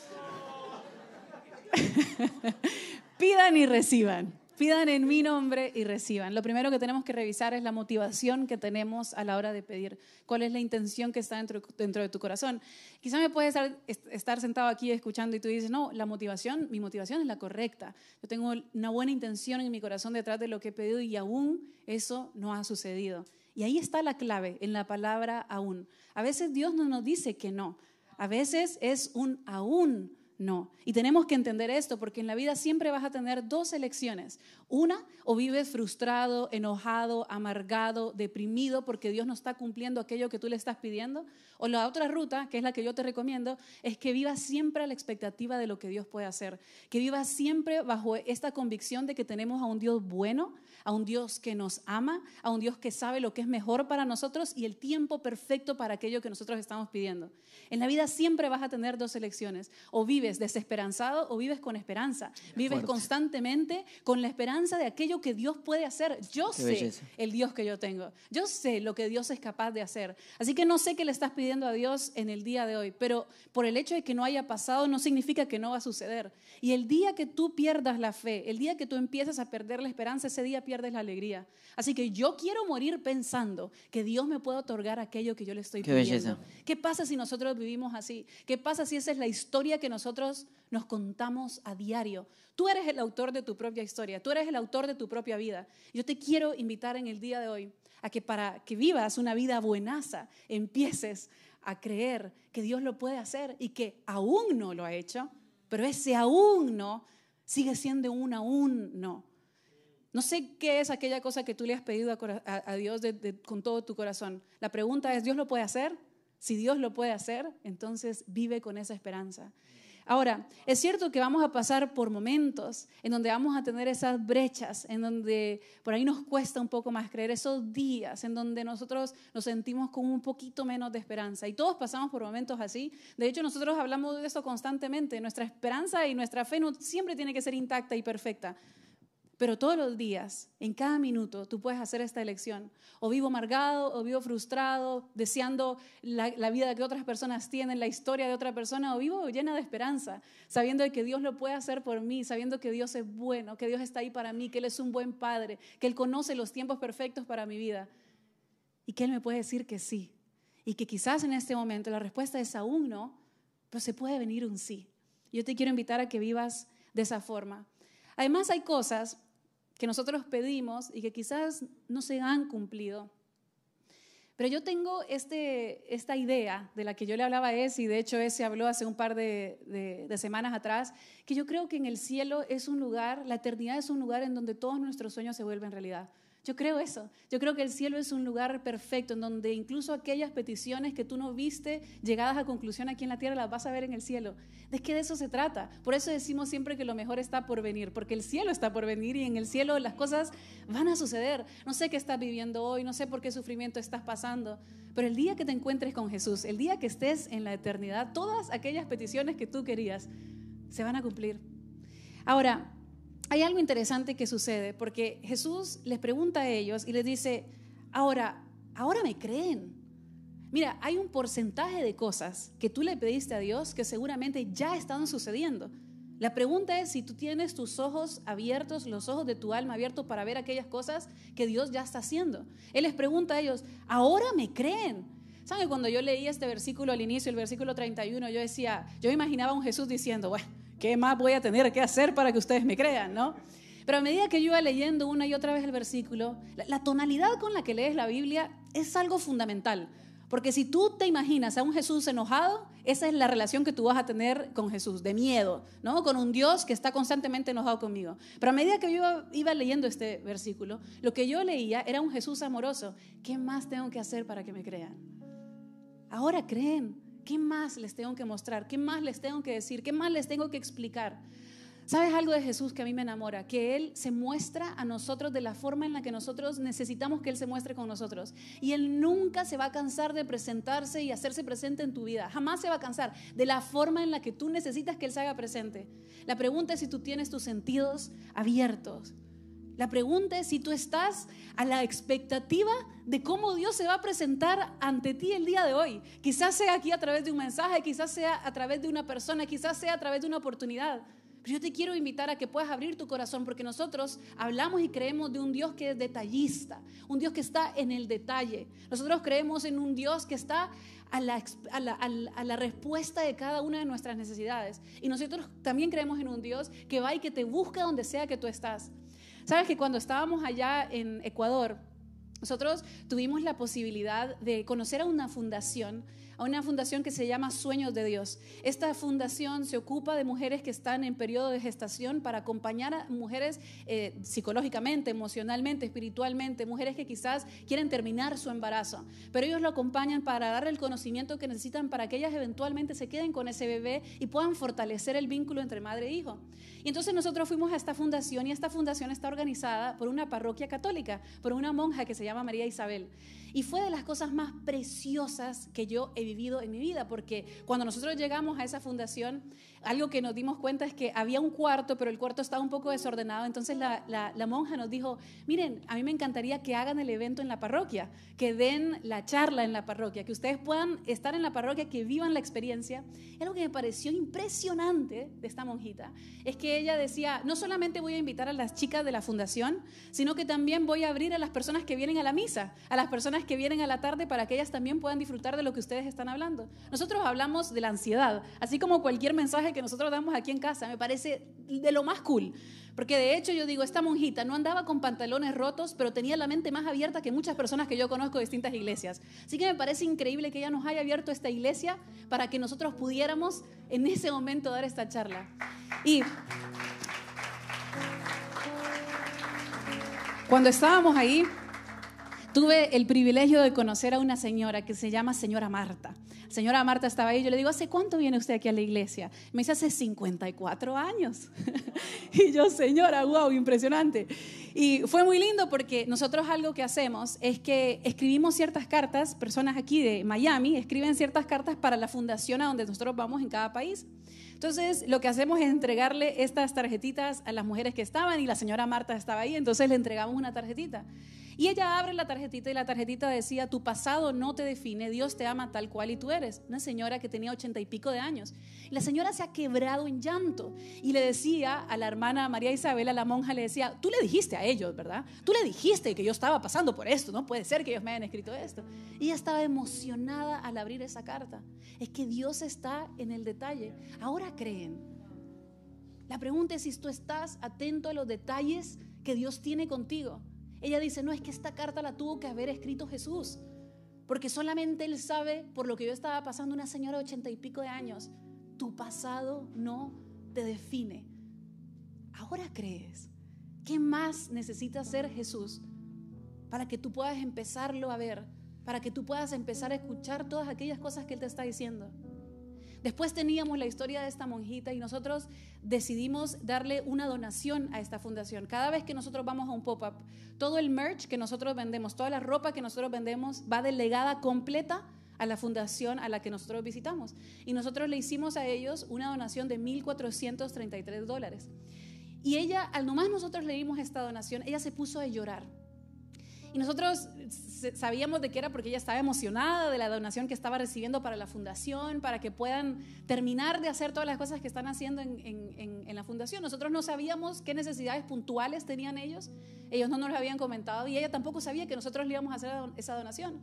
Pidan y reciban. Pidan en mi nombre y reciban. Lo primero que tenemos que revisar es la motivación que tenemos a la hora de pedir. ¿Cuál es la intención que está dentro, de tu corazón? Quizá me puedes estar, sentado aquí escuchando y tú dices, no, la motivación, mi motivación es la correcta. Yo tengo una buena intención en mi corazón detrás de lo que he pedido y aún eso no ha sucedido. Y ahí está la clave, en la palabra aún. A veces Dios no nos dice que no. A veces es un aún no. Y tenemos que entender esto porque en la vida siempre vas a tener dos elecciones. Una, o vives frustrado, enojado, amargado, deprimido porque Dios no está cumpliendo aquello que tú le estás pidiendo. O la otra ruta, que es la que yo te recomiendo, es que vivas siempre a la expectativa de lo que Dios puede hacer. Que vivas siempre bajo esta convicción de que tenemos a un Dios bueno, a un Dios que nos ama, a un Dios que sabe lo que es mejor para nosotros y el tiempo perfecto para aquello que nosotros estamos pidiendo. En la vida siempre vas a tener dos elecciones. O vives desesperanzado o vives con esperanza. Vives constantemente con la esperanza de aquello que Dios puede hacer. Yo Qué sé belleza. el Dios que yo tengo. Yo sé lo que Dios es capaz de hacer. Así que no sé qué le estás pidiendo a Dios en el día de hoy, pero por el hecho de que no haya pasado no significa que no va a suceder. Y el día que tú pierdas la fe, el día que tú empiezas a perder la esperanza, ese día pierdes la alegría. Así que yo quiero morir pensando que Dios me puede otorgar aquello que yo le estoy Qué pidiendo. belleza. ¿Qué pasa si nosotros vivimos así? ¿Qué pasa si esa es la historia que nosotros nos contamos a diario? Tú eres el autor de tu propia historia, tú eres el autor de tu propia vida. Yo te quiero invitar en el día de hoy a que para que vivas una vida buenaza, empieces a creer que Dios lo puede hacer y que aún no lo ha hecho, pero ese aún no sigue siendo un aún no. No sé qué es aquella cosa que tú le has pedido a, Dios con todo tu corazón. La pregunta es, ¿Dios lo puede hacer? Si Dios lo puede hacer, entonces vive con esa esperanza. Ahora, es cierto que vamos a pasar por momentos en donde vamos a tener esas brechas, en donde por ahí nos cuesta un poco más creer, esos días en donde nosotros nos sentimos con un poquito menos de esperanza. Y todos pasamos por momentos así. De hecho, nosotros hablamos de eso constantemente. Nuestra esperanza y nuestra fe no siempre tiene que ser intacta y perfecta. Pero todos los días, en cada minuto, tú puedes hacer esta elección. O vivo amargado, o vivo frustrado, deseando la, la vida que otras personas tienen, la historia de otra persona, o vivo llena de esperanza, sabiendo que Dios lo puede hacer por mí, sabiendo que Dios es bueno, que Dios está ahí para mí, que Él es un buen padre, que Él conoce los tiempos perfectos para mi vida. Y que Él me puede decir que sí. Y que quizás en este momento la respuesta es aún no, pero se puede venir un sí. Yo te quiero invitar a que vivas de esa forma. Además hay cosas que nosotros pedimos y que quizás no se han cumplido. Pero yo tengo este, esta idea de la que yo le hablaba a Ese, y de hecho Ese habló hace un par de semanas atrás, que yo creo que en el cielo es un lugar, la eternidad es un lugar en donde todos nuestros sueños se vuelven realidad. Yo creo eso. Yo creo que el cielo es un lugar perfecto en donde incluso aquellas peticiones que tú no viste llegadas a conclusión aquí en la tierra las vas a ver en el cielo. ¿De qué de eso se trata? Por eso decimos siempre que lo mejor está por venir, porque el cielo está por venir y en el cielo las cosas van a suceder. No sé qué estás viviendo hoy, no sé por qué sufrimiento estás pasando, pero el día que te encuentres con Jesús, el día que estés en la eternidad, todas aquellas peticiones que tú querías se van a cumplir. Ahora, hay algo interesante que sucede porque Jesús les pregunta a ellos y les dice, ahora, ahora me creen. Mira, hay un porcentaje de cosas que tú le pediste a Dios que seguramente ya están sucediendo. La pregunta es si tú tienes tus ojos abiertos, los ojos de tu alma abiertos para ver aquellas cosas que Dios ya está haciendo. Él les pregunta a ellos, ahora me creen. ¿Saben? Cuando yo leía este versículo al inicio, el versículo 31, yo decía, yo imaginaba a un Jesús diciendo, bueno, ¿qué más voy a tener que hacer para que ustedes me crean? ¿no? Pero a medida que yo iba leyendo una y otra vez el versículo, la, tonalidad con la que lees la Biblia es algo fundamental. Porque si tú te imaginas a un Jesús enojado, esa es la relación que tú vas a tener con Jesús, de miedo, ¿no? Con un Dios que está constantemente enojado conmigo. Pero a medida que yo iba leyendo este versículo, lo que yo leía era un Jesús amoroso. ¿Qué más tengo que hacer para que me crean? Ahora creen. ¿Qué más les tengo que mostrar? ¿Qué más les tengo que decir? ¿Qué más les tengo que explicar? ¿Sabes algo de Jesús que a mí me enamora? Que Él se muestra a nosotros de la forma en la que nosotros necesitamos que Él se muestre con nosotros. Y Él nunca se va a cansar de presentarse y hacerse presente en tu vida. Jamás se va a cansar de la forma en la que tú necesitas que Él se haga presente. La pregunta es si tú tienes tus sentidos abiertos. La pregunta es si tú estás a la expectativa de cómo Dios se va a presentar ante ti el día de hoy. Quizás sea aquí a través de un mensaje, quizás sea a través de una persona, quizás sea a través de una oportunidad. Pero yo te quiero invitar a que puedas abrir tu corazón porque nosotros hablamos y creemos de un Dios que es detallista, un Dios que está en el detalle. Nosotros creemos en un Dios que está a la, a la, respuesta de cada una de nuestras necesidades. Y nosotros también creemos en un Dios que va y que te busca donde sea que tú estás. Sabes que cuando estábamos allá en Ecuador, nosotros tuvimos la posibilidad de conocer a una fundación, a una fundación que se llama Sueños de Dios. Esta fundación se ocupa de mujeres que están en periodo de gestación para acompañar a mujeres eh, psicológicamente, emocionalmente, espiritualmente, mujeres que quizás quieren terminar su embarazo, pero ellos lo acompañan para darle el conocimiento que necesitan para que ellas eventualmente se queden con ese bebé y puedan fortalecer el vínculo entre madre e hijo. Y entonces nosotros fuimos a esta fundación y esta fundación está organizada por una parroquia católica, por una monja que se llama María Isabel. Y fue de las cosas más preciosas que yo he vivido en mi vida, porque cuando nosotros llegamos a esa fundación, algo que nos dimos cuenta es que había un cuarto, pero el cuarto estaba un poco desordenado. Entonces la, la, monja nos dijo, miren, a mí me encantaría que hagan el evento en la parroquia, que den la charla en la parroquia, que ustedes puedan estar en la parroquia, que vivan la experiencia. Y algo que me pareció impresionante de esta monjita es que ella decía, no solamente voy a invitar a las chicas de la fundación, sino que también voy a abrir a las personas que vienen a la misa, a las personas que vienen a la tarde para que ellas también puedan disfrutar de lo que ustedes están hablando. Nosotros hablamos de la ansiedad, así como cualquier mensaje que nosotros damos aquí en casa, me parece de lo más cool. Porque de hecho yo digo, esta monjita no andaba con pantalones rotos, pero tenía la mente más abierta que muchas personas que yo conozco de distintas iglesias. Así que me parece increíble que ella nos haya abierto esta iglesia para que nosotros pudiéramos en ese momento dar esta charla. Y cuando estábamos ahí, tuve el privilegio de conocer a una señora que se llama señora Marta. Señora Marta estaba ahí, yo le digo, ¿hace cuánto viene usted aquí a la iglesia? Me dice, hace 54 años. y yo, señora, wow, impresionante. Y fue muy lindo porque nosotros algo que hacemos es que escribimos ciertas cartas, personas aquí de Miami escriben ciertas cartas para la fundación a donde nosotros vamos en cada país. Entonces, lo que hacemos es entregarle estas tarjetitas a las mujeres que estaban y la señora Marta estaba ahí, entonces le entregamos una tarjetita. Y ella abre la tarjetita y la tarjetita decía, tu pasado no te define, Dios te ama tal cual y tú eres. Una señora que tenía ochenta y pico de años. La señora se ha quebrado en llanto y le decía a la hermana María Isabel, a la monja, le decía, tú le dijiste a ellos, ¿verdad? Tú le dijiste que yo estaba pasando por esto, no puede ser que ellos me hayan escrito esto. Y ella estaba emocionada al abrir esa carta. Es que Dios está en el detalle. Ahora creen. La pregunta es si tú estás atento a los detalles que Dios tiene contigo. Ella dice, no, es que esta carta la tuvo que haber escrito Jesús, porque solamente Él sabe por lo que yo estaba pasando, una señora de ochenta y pico de años, tu pasado no te define. Ahora crees, ¿qué más necesita hacer Jesús para que tú puedas empezarlo a ver, para que tú puedas empezar a escuchar todas aquellas cosas que Él te está diciendo? Después teníamos la historia de esta monjita y nosotros decidimos darle una donación a esta fundación. Cada vez que nosotros vamos a un pop-up, todo el merch que nosotros vendemos, toda la ropa que nosotros vendemos va delegada completa a la fundación a la que nosotros visitamos. Y nosotros le hicimos a ellos una donación de 1.433 dólares. Y ella, al nomás nosotros le dimos esta donación, ella se puso a llorar. Y nosotros sabíamos de qué era porque ella estaba emocionada de la donación que estaba recibiendo para la fundación, para que puedan terminar de hacer todas las cosas que están haciendo en, en, la fundación. Nosotros no sabíamos qué necesidades puntuales tenían ellos, ellos no nos lo habían comentado y ella tampoco sabía que nosotros le íbamos a hacer esa donación.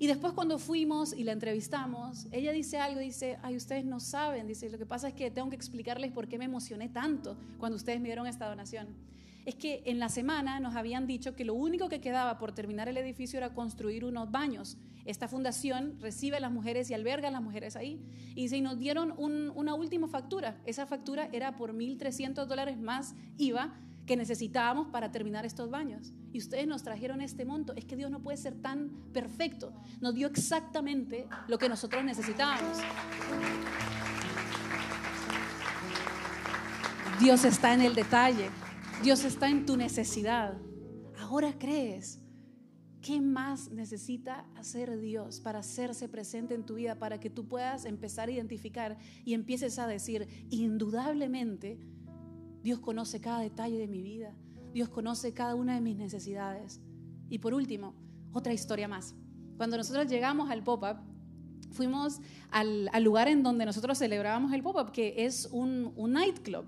Y después cuando fuimos y la entrevistamos, ella dice algo, dice, ay, ustedes no saben, dice, lo que pasa es que tengo que explicarles por qué me emocioné tanto cuando ustedes me dieron esta donación es que en la semana nos habían dicho que lo único que quedaba por terminar el edificio era construir unos baños. Esta fundación recibe a las mujeres y alberga a las mujeres ahí. Y se nos dieron una última factura. Esa factura era por 1.300 dólares más IVA que necesitábamos para terminar estos baños. Y ustedes nos trajeron este monto. Es que Dios no puede ser tan perfecto. Nos dio exactamente lo que nosotros necesitábamos. Dios está en el detalle. Dios está en tu necesidad. Ahora crees. ¿Qué más necesita hacer Dios para hacerse presente en tu vida, para que tú puedas empezar a identificar y empieces a decir, indudablemente, Dios conoce cada detalle de mi vida, Dios conoce cada una de mis necesidades. Y por último, otra historia más. Cuando nosotros llegamos al pop-up, fuimos al, lugar en donde nosotros celebrábamos el pop-up, que es un, un nightclub.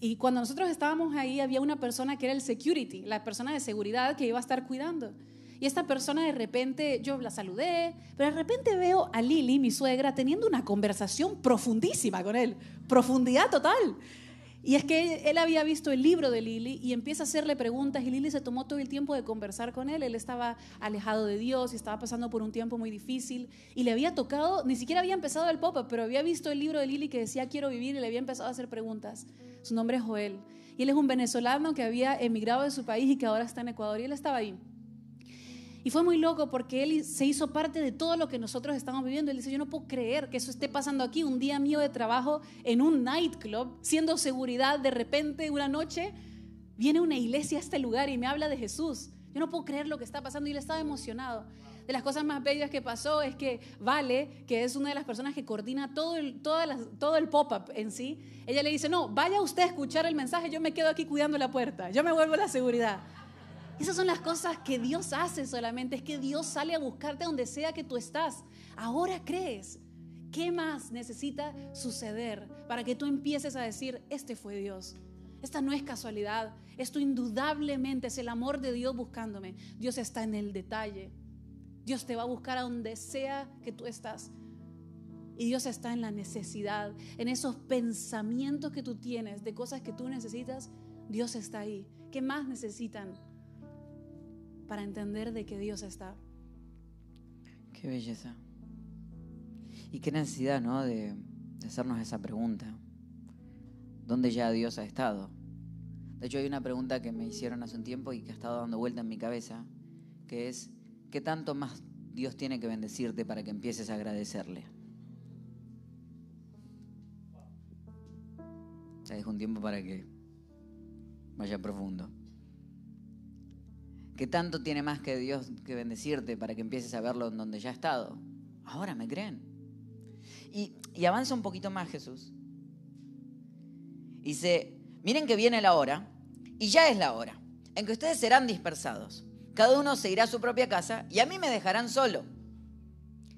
Y cuando nosotros estábamos ahí había una persona que era el security, la persona de seguridad que iba a estar cuidando. Y esta persona de repente, yo la saludé, pero de repente veo a Lili, mi suegra, teniendo una conversación profundísima con él, profundidad total. Y es que él había visto el libro de Lili y empieza a hacerle preguntas y Lili se tomó todo el tiempo de conversar con él. Él estaba alejado de Dios y estaba pasando por un tiempo muy difícil y le había tocado, ni siquiera había empezado el pop pero había visto el libro de Lili que decía quiero vivir y le había empezado a hacer preguntas. Su nombre es Joel y él es un venezolano que había emigrado de su país y que ahora está en Ecuador y él estaba ahí. Y fue muy loco porque él se hizo parte de todo lo que nosotros estamos viviendo. Él dice, yo no puedo creer que eso esté pasando aquí, un día mío de trabajo en un nightclub, siendo seguridad, de repente una noche viene una iglesia a este lugar y me habla de Jesús. Yo no puedo creer lo que está pasando y él estaba emocionado. De las cosas más bellas que pasó es que Vale, que es una de las personas que coordina todo el, todo el pop-up en sí, ella le dice, no, vaya usted a escuchar el mensaje, yo me quedo aquí cuidando la puerta, yo me vuelvo la seguridad. Esas son las cosas que Dios hace solamente, es que Dios sale a buscarte donde sea que tú estás. Ahora crees. ¿Qué más necesita suceder para que tú empieces a decir, este fue Dios? Esta no es casualidad, esto indudablemente es el amor de Dios buscándome. Dios está en el detalle. Dios te va a buscar a donde sea que tú estás. Y Dios está en la necesidad, en esos pensamientos que tú tienes de cosas que tú necesitas. Dios está ahí. ¿Qué más necesitan para entender de que Dios está? Qué belleza. Y qué necesidad, ¿no? De, de hacernos esa pregunta. ¿Dónde ya Dios ha estado? De hecho, hay una pregunta que me hicieron hace un tiempo y que ha estado dando vuelta en mi cabeza, que es, ¿qué tanto más Dios tiene que bendecirte para que empieces a agradecerle? Te dejo un tiempo para que vaya profundo. ¿Qué tanto tiene más que Dios que bendecirte para que empieces a verlo en donde ya ha estado? Ahora me creen. Y, y avanza un poquito más Jesús. Dice, miren que viene la hora, y ya es la hora, en que ustedes serán dispersados. Cada uno se irá a su propia casa y a mí me dejarán solo.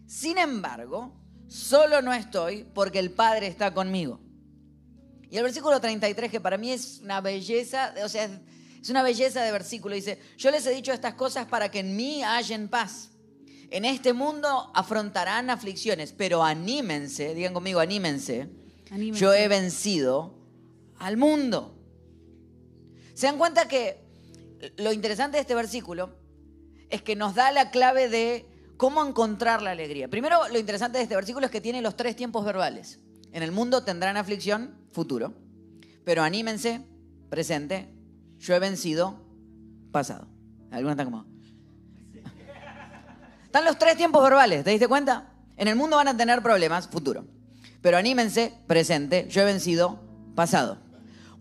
Sin embargo, solo no estoy porque el Padre está conmigo. Y el versículo 33, que para mí es una belleza, o sea, es una belleza de versículo, dice, yo les he dicho estas cosas para que en mí hallen paz. En este mundo afrontarán aflicciones, pero anímense, digan conmigo, anímense. anímense. Yo he vencido al mundo. ¿Se dan cuenta que lo interesante de este versículo es que nos da la clave de cómo encontrar la alegría? Primero, lo interesante de este versículo es que tiene los tres tiempos verbales. En el mundo tendrán aflicción, futuro. Pero anímense, presente. Yo he vencido, pasado. ¿Alguna está como? Están los tres tiempos verbales, ¿te diste cuenta? En el mundo van a tener problemas, futuro. Pero anímense, presente. Yo he vencido, pasado.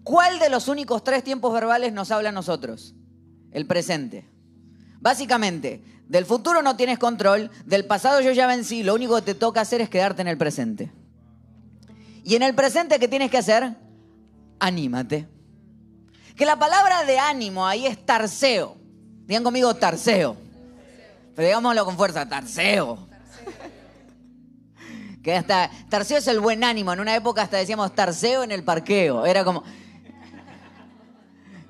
¿Cuál de los únicos tres tiempos verbales nos habla a nosotros? El presente. Básicamente, del futuro no tienes control, del pasado yo ya vencí, lo único que te toca hacer es quedarte en el presente. Y en el presente, ¿qué tienes que hacer? Anímate. Que la palabra de ánimo ahí es tarseo. Digan conmigo tarseo. Pero digámoslo con fuerza, tarseo. Que hasta, tarseo es el buen ánimo. En una época hasta decíamos tarseo en el parqueo. Era como,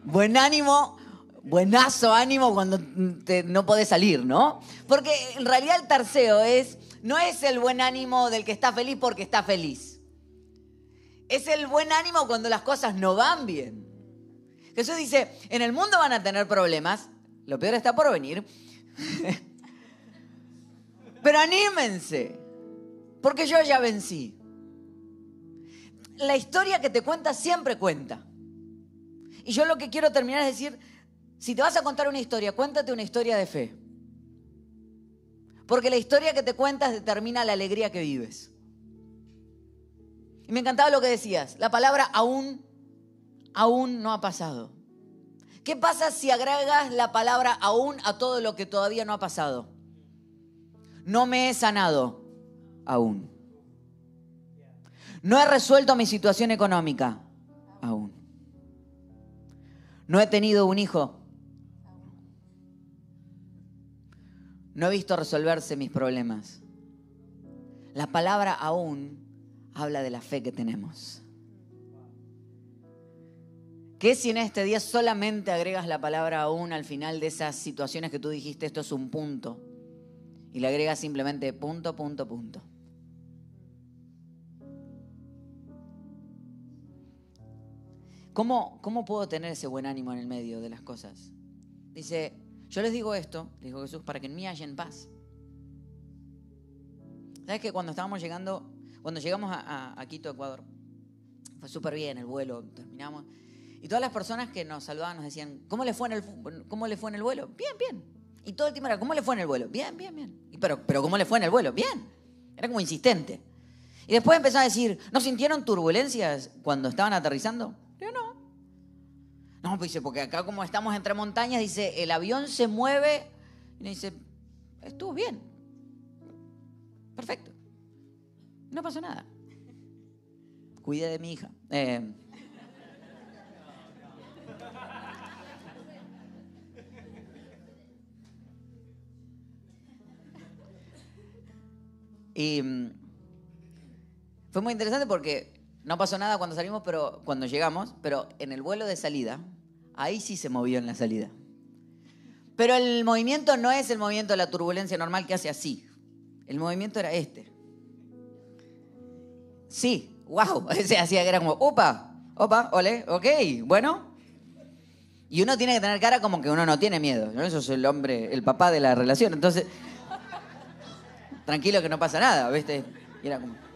buen ánimo, buenazo ánimo cuando no podés salir, ¿no? Porque en realidad el tarseo es, no es el buen ánimo del que está feliz porque está feliz. Es el buen ánimo cuando las cosas no van bien. Jesús dice, en el mundo van a tener problemas, lo peor está por venir, pero anímense, porque yo ya vencí. La historia que te cuenta siempre cuenta. Y yo lo que quiero terminar es decir, si te vas a contar una historia, cuéntate una historia de fe. Porque la historia que te cuentas determina la alegría que vives. Y me encantaba lo que decías, la palabra aún, aún no ha pasado. ¿Qué pasa si agregas la palabra aún a todo lo que todavía no ha pasado? No me he sanado aún. No he resuelto mi situación económica aún. No he tenido un hijo. No he visto resolverse mis problemas. La palabra aún habla de la fe que tenemos. ¿Qué si en este día solamente agregas la palabra aún al final de esas situaciones que tú dijiste, esto es un punto? Y le agregas simplemente punto, punto, punto. ¿Cómo, puedo tener ese buen ánimo en el medio de las cosas? Dice, yo les digo esto, dijo Jesús, para que en mí en paz. ¿Sabes que cuando estábamos llegando, cuando llegamos a, Quito, Ecuador, fue súper bien el vuelo, terminamos, y todas las personas que nos saludaban nos decían, ¿cómo le fue en el, cómo le fue en el vuelo? Bien, bien. Y todo el tiempo era, ¿cómo le fue en el vuelo? Bien, bien, bien. Y pero, pero ¿cómo le fue en el vuelo? Bien. Era como insistente. Y después empezó a decir, ¿no sintieron turbulencias cuando estaban aterrizando? No, pues dice, porque acá como estamos entre montañas, dice, el avión se mueve. Y dice, estuvo bien. Perfecto. No pasó nada. Cuidé de mi hija. Eh, y mm, fue muy interesante porque no pasó nada cuando salimos, pero cuando llegamos, pero en el vuelo de salida, ahí sí se movió en la salida. Pero el movimiento no es el movimiento de la turbulencia normal que hace así. El movimiento era este. Sí, wow. Se hacía que era como, opa, opa, ole, ok, bueno. Y uno tiene que tener cara como que uno no tiene miedo. ¿no? Eso es el hombre, el papá de la relación. Entonces, tranquilo que no pasa nada, ¿viste? Y era como.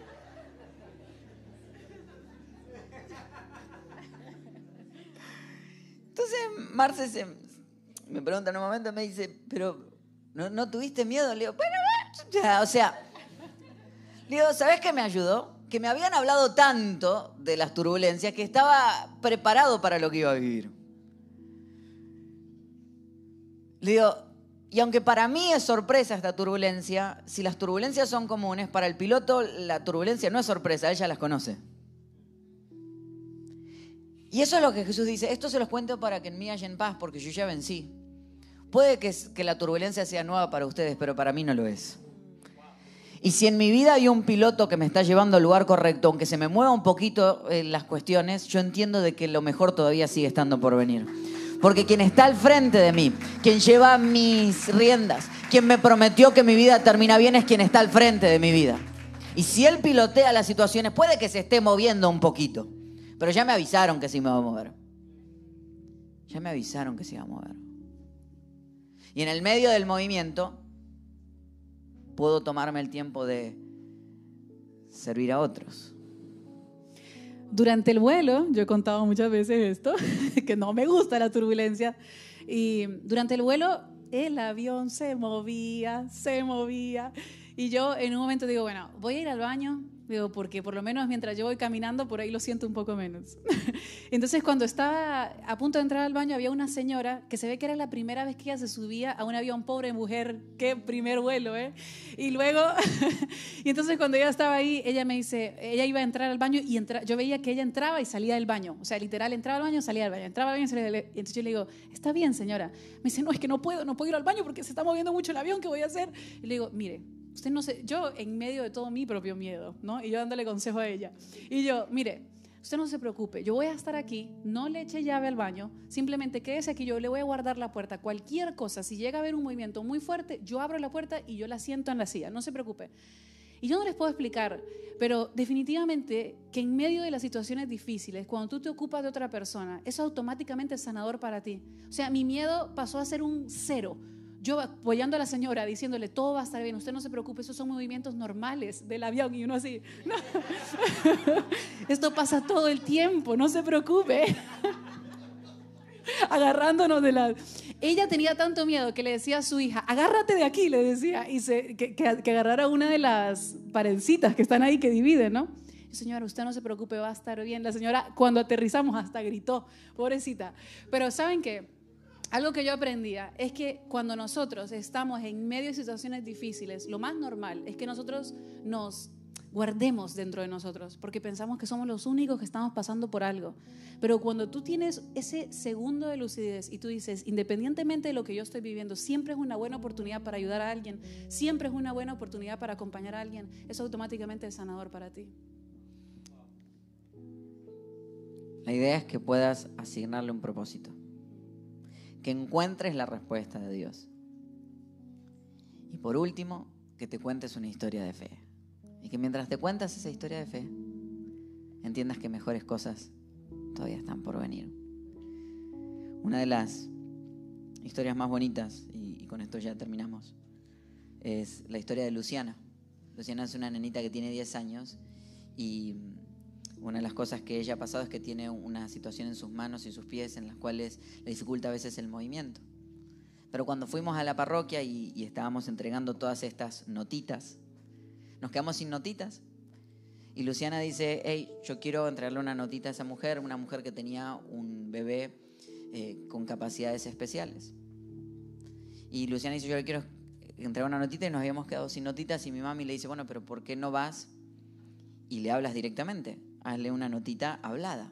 Marce se, me pregunta en un momento, me dice, pero ¿no, no tuviste miedo? Le digo, bueno, ya, o sea, le digo, ¿sabes qué me ayudó? Que me habían hablado tanto de las turbulencias que estaba preparado para lo que iba a vivir. Le digo, y aunque para mí es sorpresa esta turbulencia, si las turbulencias son comunes, para el piloto la turbulencia no es sorpresa, ella las conoce. Y eso es lo que Jesús dice, esto se los cuento para que en mí haya en paz, porque yo ya vencí. Puede que, la turbulencia sea nueva para ustedes, pero para mí no lo es. Y si en mi vida hay un piloto que me está llevando al lugar correcto, aunque se me mueva un poquito en las cuestiones, yo entiendo de que lo mejor todavía sigue estando por venir. Porque quien está al frente de mí, quien lleva mis riendas, quien me prometió que mi vida termina bien es quien está al frente de mi vida. Y si él pilotea las situaciones, puede que se esté moviendo un poquito. Pero ya me avisaron que se iba a mover. Ya me avisaron que se iba a mover. Y en el medio del movimiento puedo tomarme el tiempo de servir a otros. Durante el vuelo, yo he contado muchas veces esto, que no me gusta la turbulencia, y durante el vuelo el avión se movía, se movía, y yo en un momento digo, bueno, voy a ir al baño, Digo, porque por lo menos mientras yo voy caminando, por ahí lo siento un poco menos. Entonces, cuando estaba a punto de entrar al baño, había una señora que se ve que era la primera vez que ella se subía a un avión, pobre mujer, qué primer vuelo, ¿eh? Y luego, y entonces cuando ella estaba ahí, ella me dice, ella iba a entrar al baño y entra, yo veía que ella entraba y salía del baño. O sea, literal, entraba al baño, salía del baño, entraba al baño, salía del baño. Y entonces yo le digo, está bien, señora. Me dice, no, es que no puedo, no puedo ir al baño porque se está moviendo mucho el avión, ¿qué voy a hacer? Y le digo, mire, Usted no sé, yo en medio de todo mi propio miedo, ¿no? Y yo dándole consejo a ella. Y yo, mire, usted no se preocupe, yo voy a estar aquí, no le eche llave al baño, simplemente quédese aquí, yo le voy a guardar la puerta. Cualquier cosa, si llega a haber un movimiento muy fuerte, yo abro la puerta y yo la siento en la silla, no se preocupe. Y yo no les puedo explicar, pero definitivamente que en medio de las situaciones difíciles, cuando tú te ocupas de otra persona, eso automáticamente es sanador para ti. O sea, mi miedo pasó a ser un cero yo apoyando a la señora, diciéndole, todo va a estar bien, usted no se preocupe, esos son movimientos normales del avión. Y uno así, esto pasa todo el tiempo, no se preocupe. Agarrándonos de la... Ella tenía tanto miedo que le decía a su hija, agárrate de aquí, le decía, y se, que, que, agarrara una de las paredcitas que están ahí que dividen, ¿no? señora, usted no se preocupe, va a estar bien. La señora, cuando aterrizamos, hasta gritó, pobrecita. Pero ¿saben qué? Algo que yo aprendía es que cuando nosotros estamos en medio de situaciones difíciles, lo más normal es que nosotros nos guardemos dentro de nosotros, porque pensamos que somos los únicos que estamos pasando por algo. Pero cuando tú tienes ese segundo de lucidez y tú dices, independientemente de lo que yo estoy viviendo, siempre es una buena oportunidad para ayudar a alguien, siempre es una buena oportunidad para acompañar a alguien, eso automáticamente es sanador para ti. La idea es que puedas asignarle un propósito que encuentres la respuesta de Dios. Y por último, que te cuentes una historia de fe. Y que mientras te cuentas esa historia de fe, entiendas que mejores cosas todavía están por venir. Una de las historias más bonitas, y, con esto ya terminamos, es la historia de Luciana. Luciana es una nenita que tiene 10 años y una de las cosas que ella ha pasado es que tiene una situación en sus manos y sus pies en las cuales le dificulta a veces el movimiento. Pero cuando fuimos a la parroquia y, estábamos entregando todas estas notitas, nos quedamos sin notitas. Y Luciana dice, hey, yo quiero entregarle una notita a esa mujer, una mujer que tenía un bebé eh, con capacidades especiales. Y Luciana dice, yo le quiero entrega una notita y nos habíamos quedado sin notitas y mi mami le dice, bueno, pero ¿por qué no vas y le hablas directamente? Hazle una notita hablada.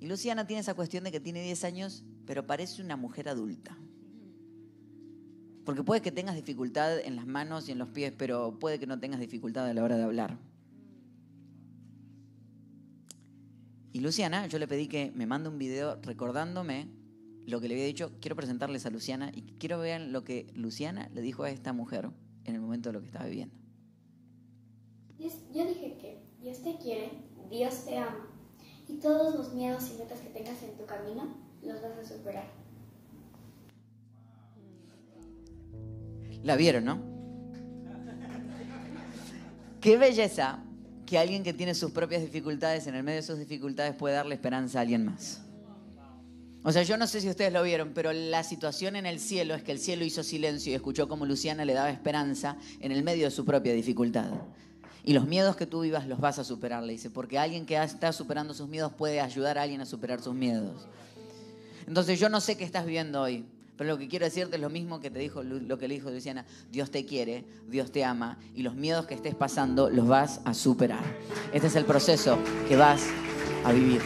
Y Luciana tiene esa cuestión de que tiene 10 años, pero parece una mujer adulta. Porque puede que tengas dificultad en las manos y en los pies, pero puede que no tengas dificultad a la hora de hablar. Y Luciana, yo le pedí que me mande un video recordándome lo que le había dicho. Quiero presentarles a Luciana y quiero ver lo que Luciana le dijo a esta mujer en el momento de lo que estaba viviendo. Yo dije que Dios te quiere, Dios te ama y todos los miedos y metas que tengas en tu camino los vas a superar. La vieron, ¿no? Qué belleza que alguien que tiene sus propias dificultades, en el medio de sus dificultades, puede darle esperanza a alguien más. O sea, yo no sé si ustedes lo vieron, pero la situación en el cielo es que el cielo hizo silencio y escuchó como Luciana le daba esperanza en el medio de su propia dificultad. Y los miedos que tú vivas los vas a superar, le dice, porque alguien que está superando sus miedos puede ayudar a alguien a superar sus miedos. Entonces yo no sé qué estás viviendo hoy, pero lo que quiero decirte es lo mismo que te dijo lo que le dijo Luciana, Dios te quiere, Dios te ama y los miedos que estés pasando los vas a superar. Este es el proceso que vas a vivir.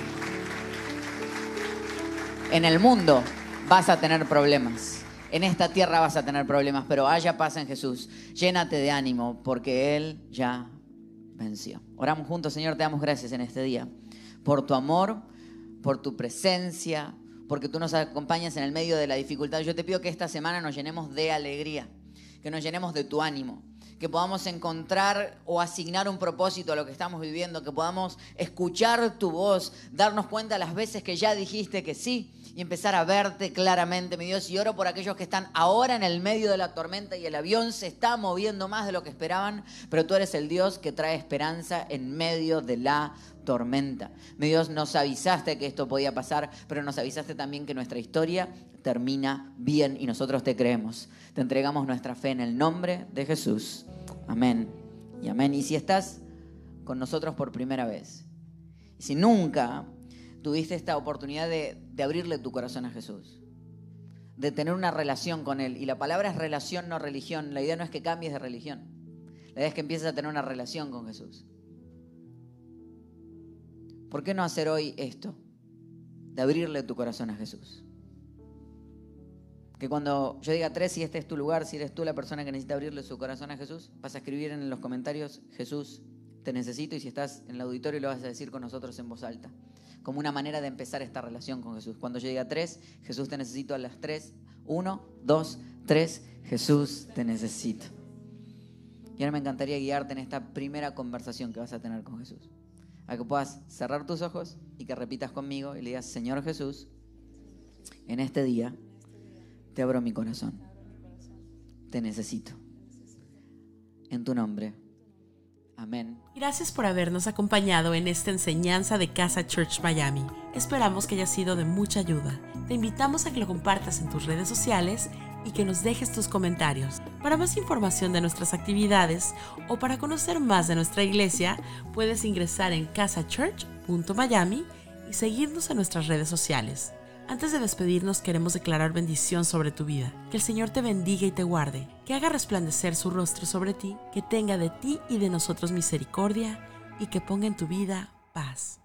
En el mundo vas a tener problemas. En esta tierra vas a tener problemas, pero haya paz en Jesús. Llénate de ánimo porque Él ya Oramos juntos, Señor, te damos gracias en este día por tu amor, por tu presencia, porque tú nos acompañas en el medio de la dificultad. Yo te pido que esta semana nos llenemos de alegría, que nos llenemos de tu ánimo, que podamos encontrar o asignar un propósito a lo que estamos viviendo, que podamos escuchar tu voz, darnos cuenta las veces que ya dijiste que sí y empezar a verte claramente, mi Dios. Y oro por aquellos que están ahora en el medio de la tormenta y el avión se está moviendo más de lo que esperaban, pero tú eres el Dios que trae esperanza en medio de la tormenta. Mi Dios, nos avisaste que esto podía pasar, pero nos avisaste también que nuestra historia termina bien y nosotros te creemos. Te entregamos nuestra fe en el nombre de Jesús. Amén y amén. Y si estás con nosotros por primera vez, y si nunca tuviste esta oportunidad de, abrirle tu corazón a Jesús, de tener una relación con Él. Y la palabra es relación, no religión. La idea no es que cambies de religión. La idea es que empieces a tener una relación con Jesús. ¿Por qué no hacer hoy esto? De abrirle tu corazón a Jesús. Que cuando yo diga tres, si este es tu lugar, si eres tú la persona que necesita abrirle su corazón a Jesús, vas a escribir en los comentarios, Jesús, te necesito, y si estás en el auditorio lo vas a decir con nosotros en voz alta como una manera de empezar esta relación con Jesús. Cuando yo diga tres, Jesús te necesito a las tres. Uno, dos, tres, Jesús te necesito. Y ahora me encantaría guiarte en esta primera conversación que vas a tener con Jesús. A que puedas cerrar tus ojos y que repitas conmigo y le digas, Señor Jesús, en este día te abro mi corazón. Te necesito. En tu nombre. Amén. Gracias por habernos acompañado en esta enseñanza de Casa Church Miami. Esperamos que haya sido de mucha ayuda. Te invitamos a que lo compartas en tus redes sociales y que nos dejes tus comentarios. Para más información de nuestras actividades o para conocer más de nuestra iglesia, puedes ingresar en casachurch.miami y seguirnos en nuestras redes sociales. Antes de despedirnos queremos declarar bendición sobre tu vida. Que el Señor te bendiga y te guarde, que haga resplandecer su rostro sobre ti, que tenga de ti y de nosotros misericordia y que ponga en tu vida paz.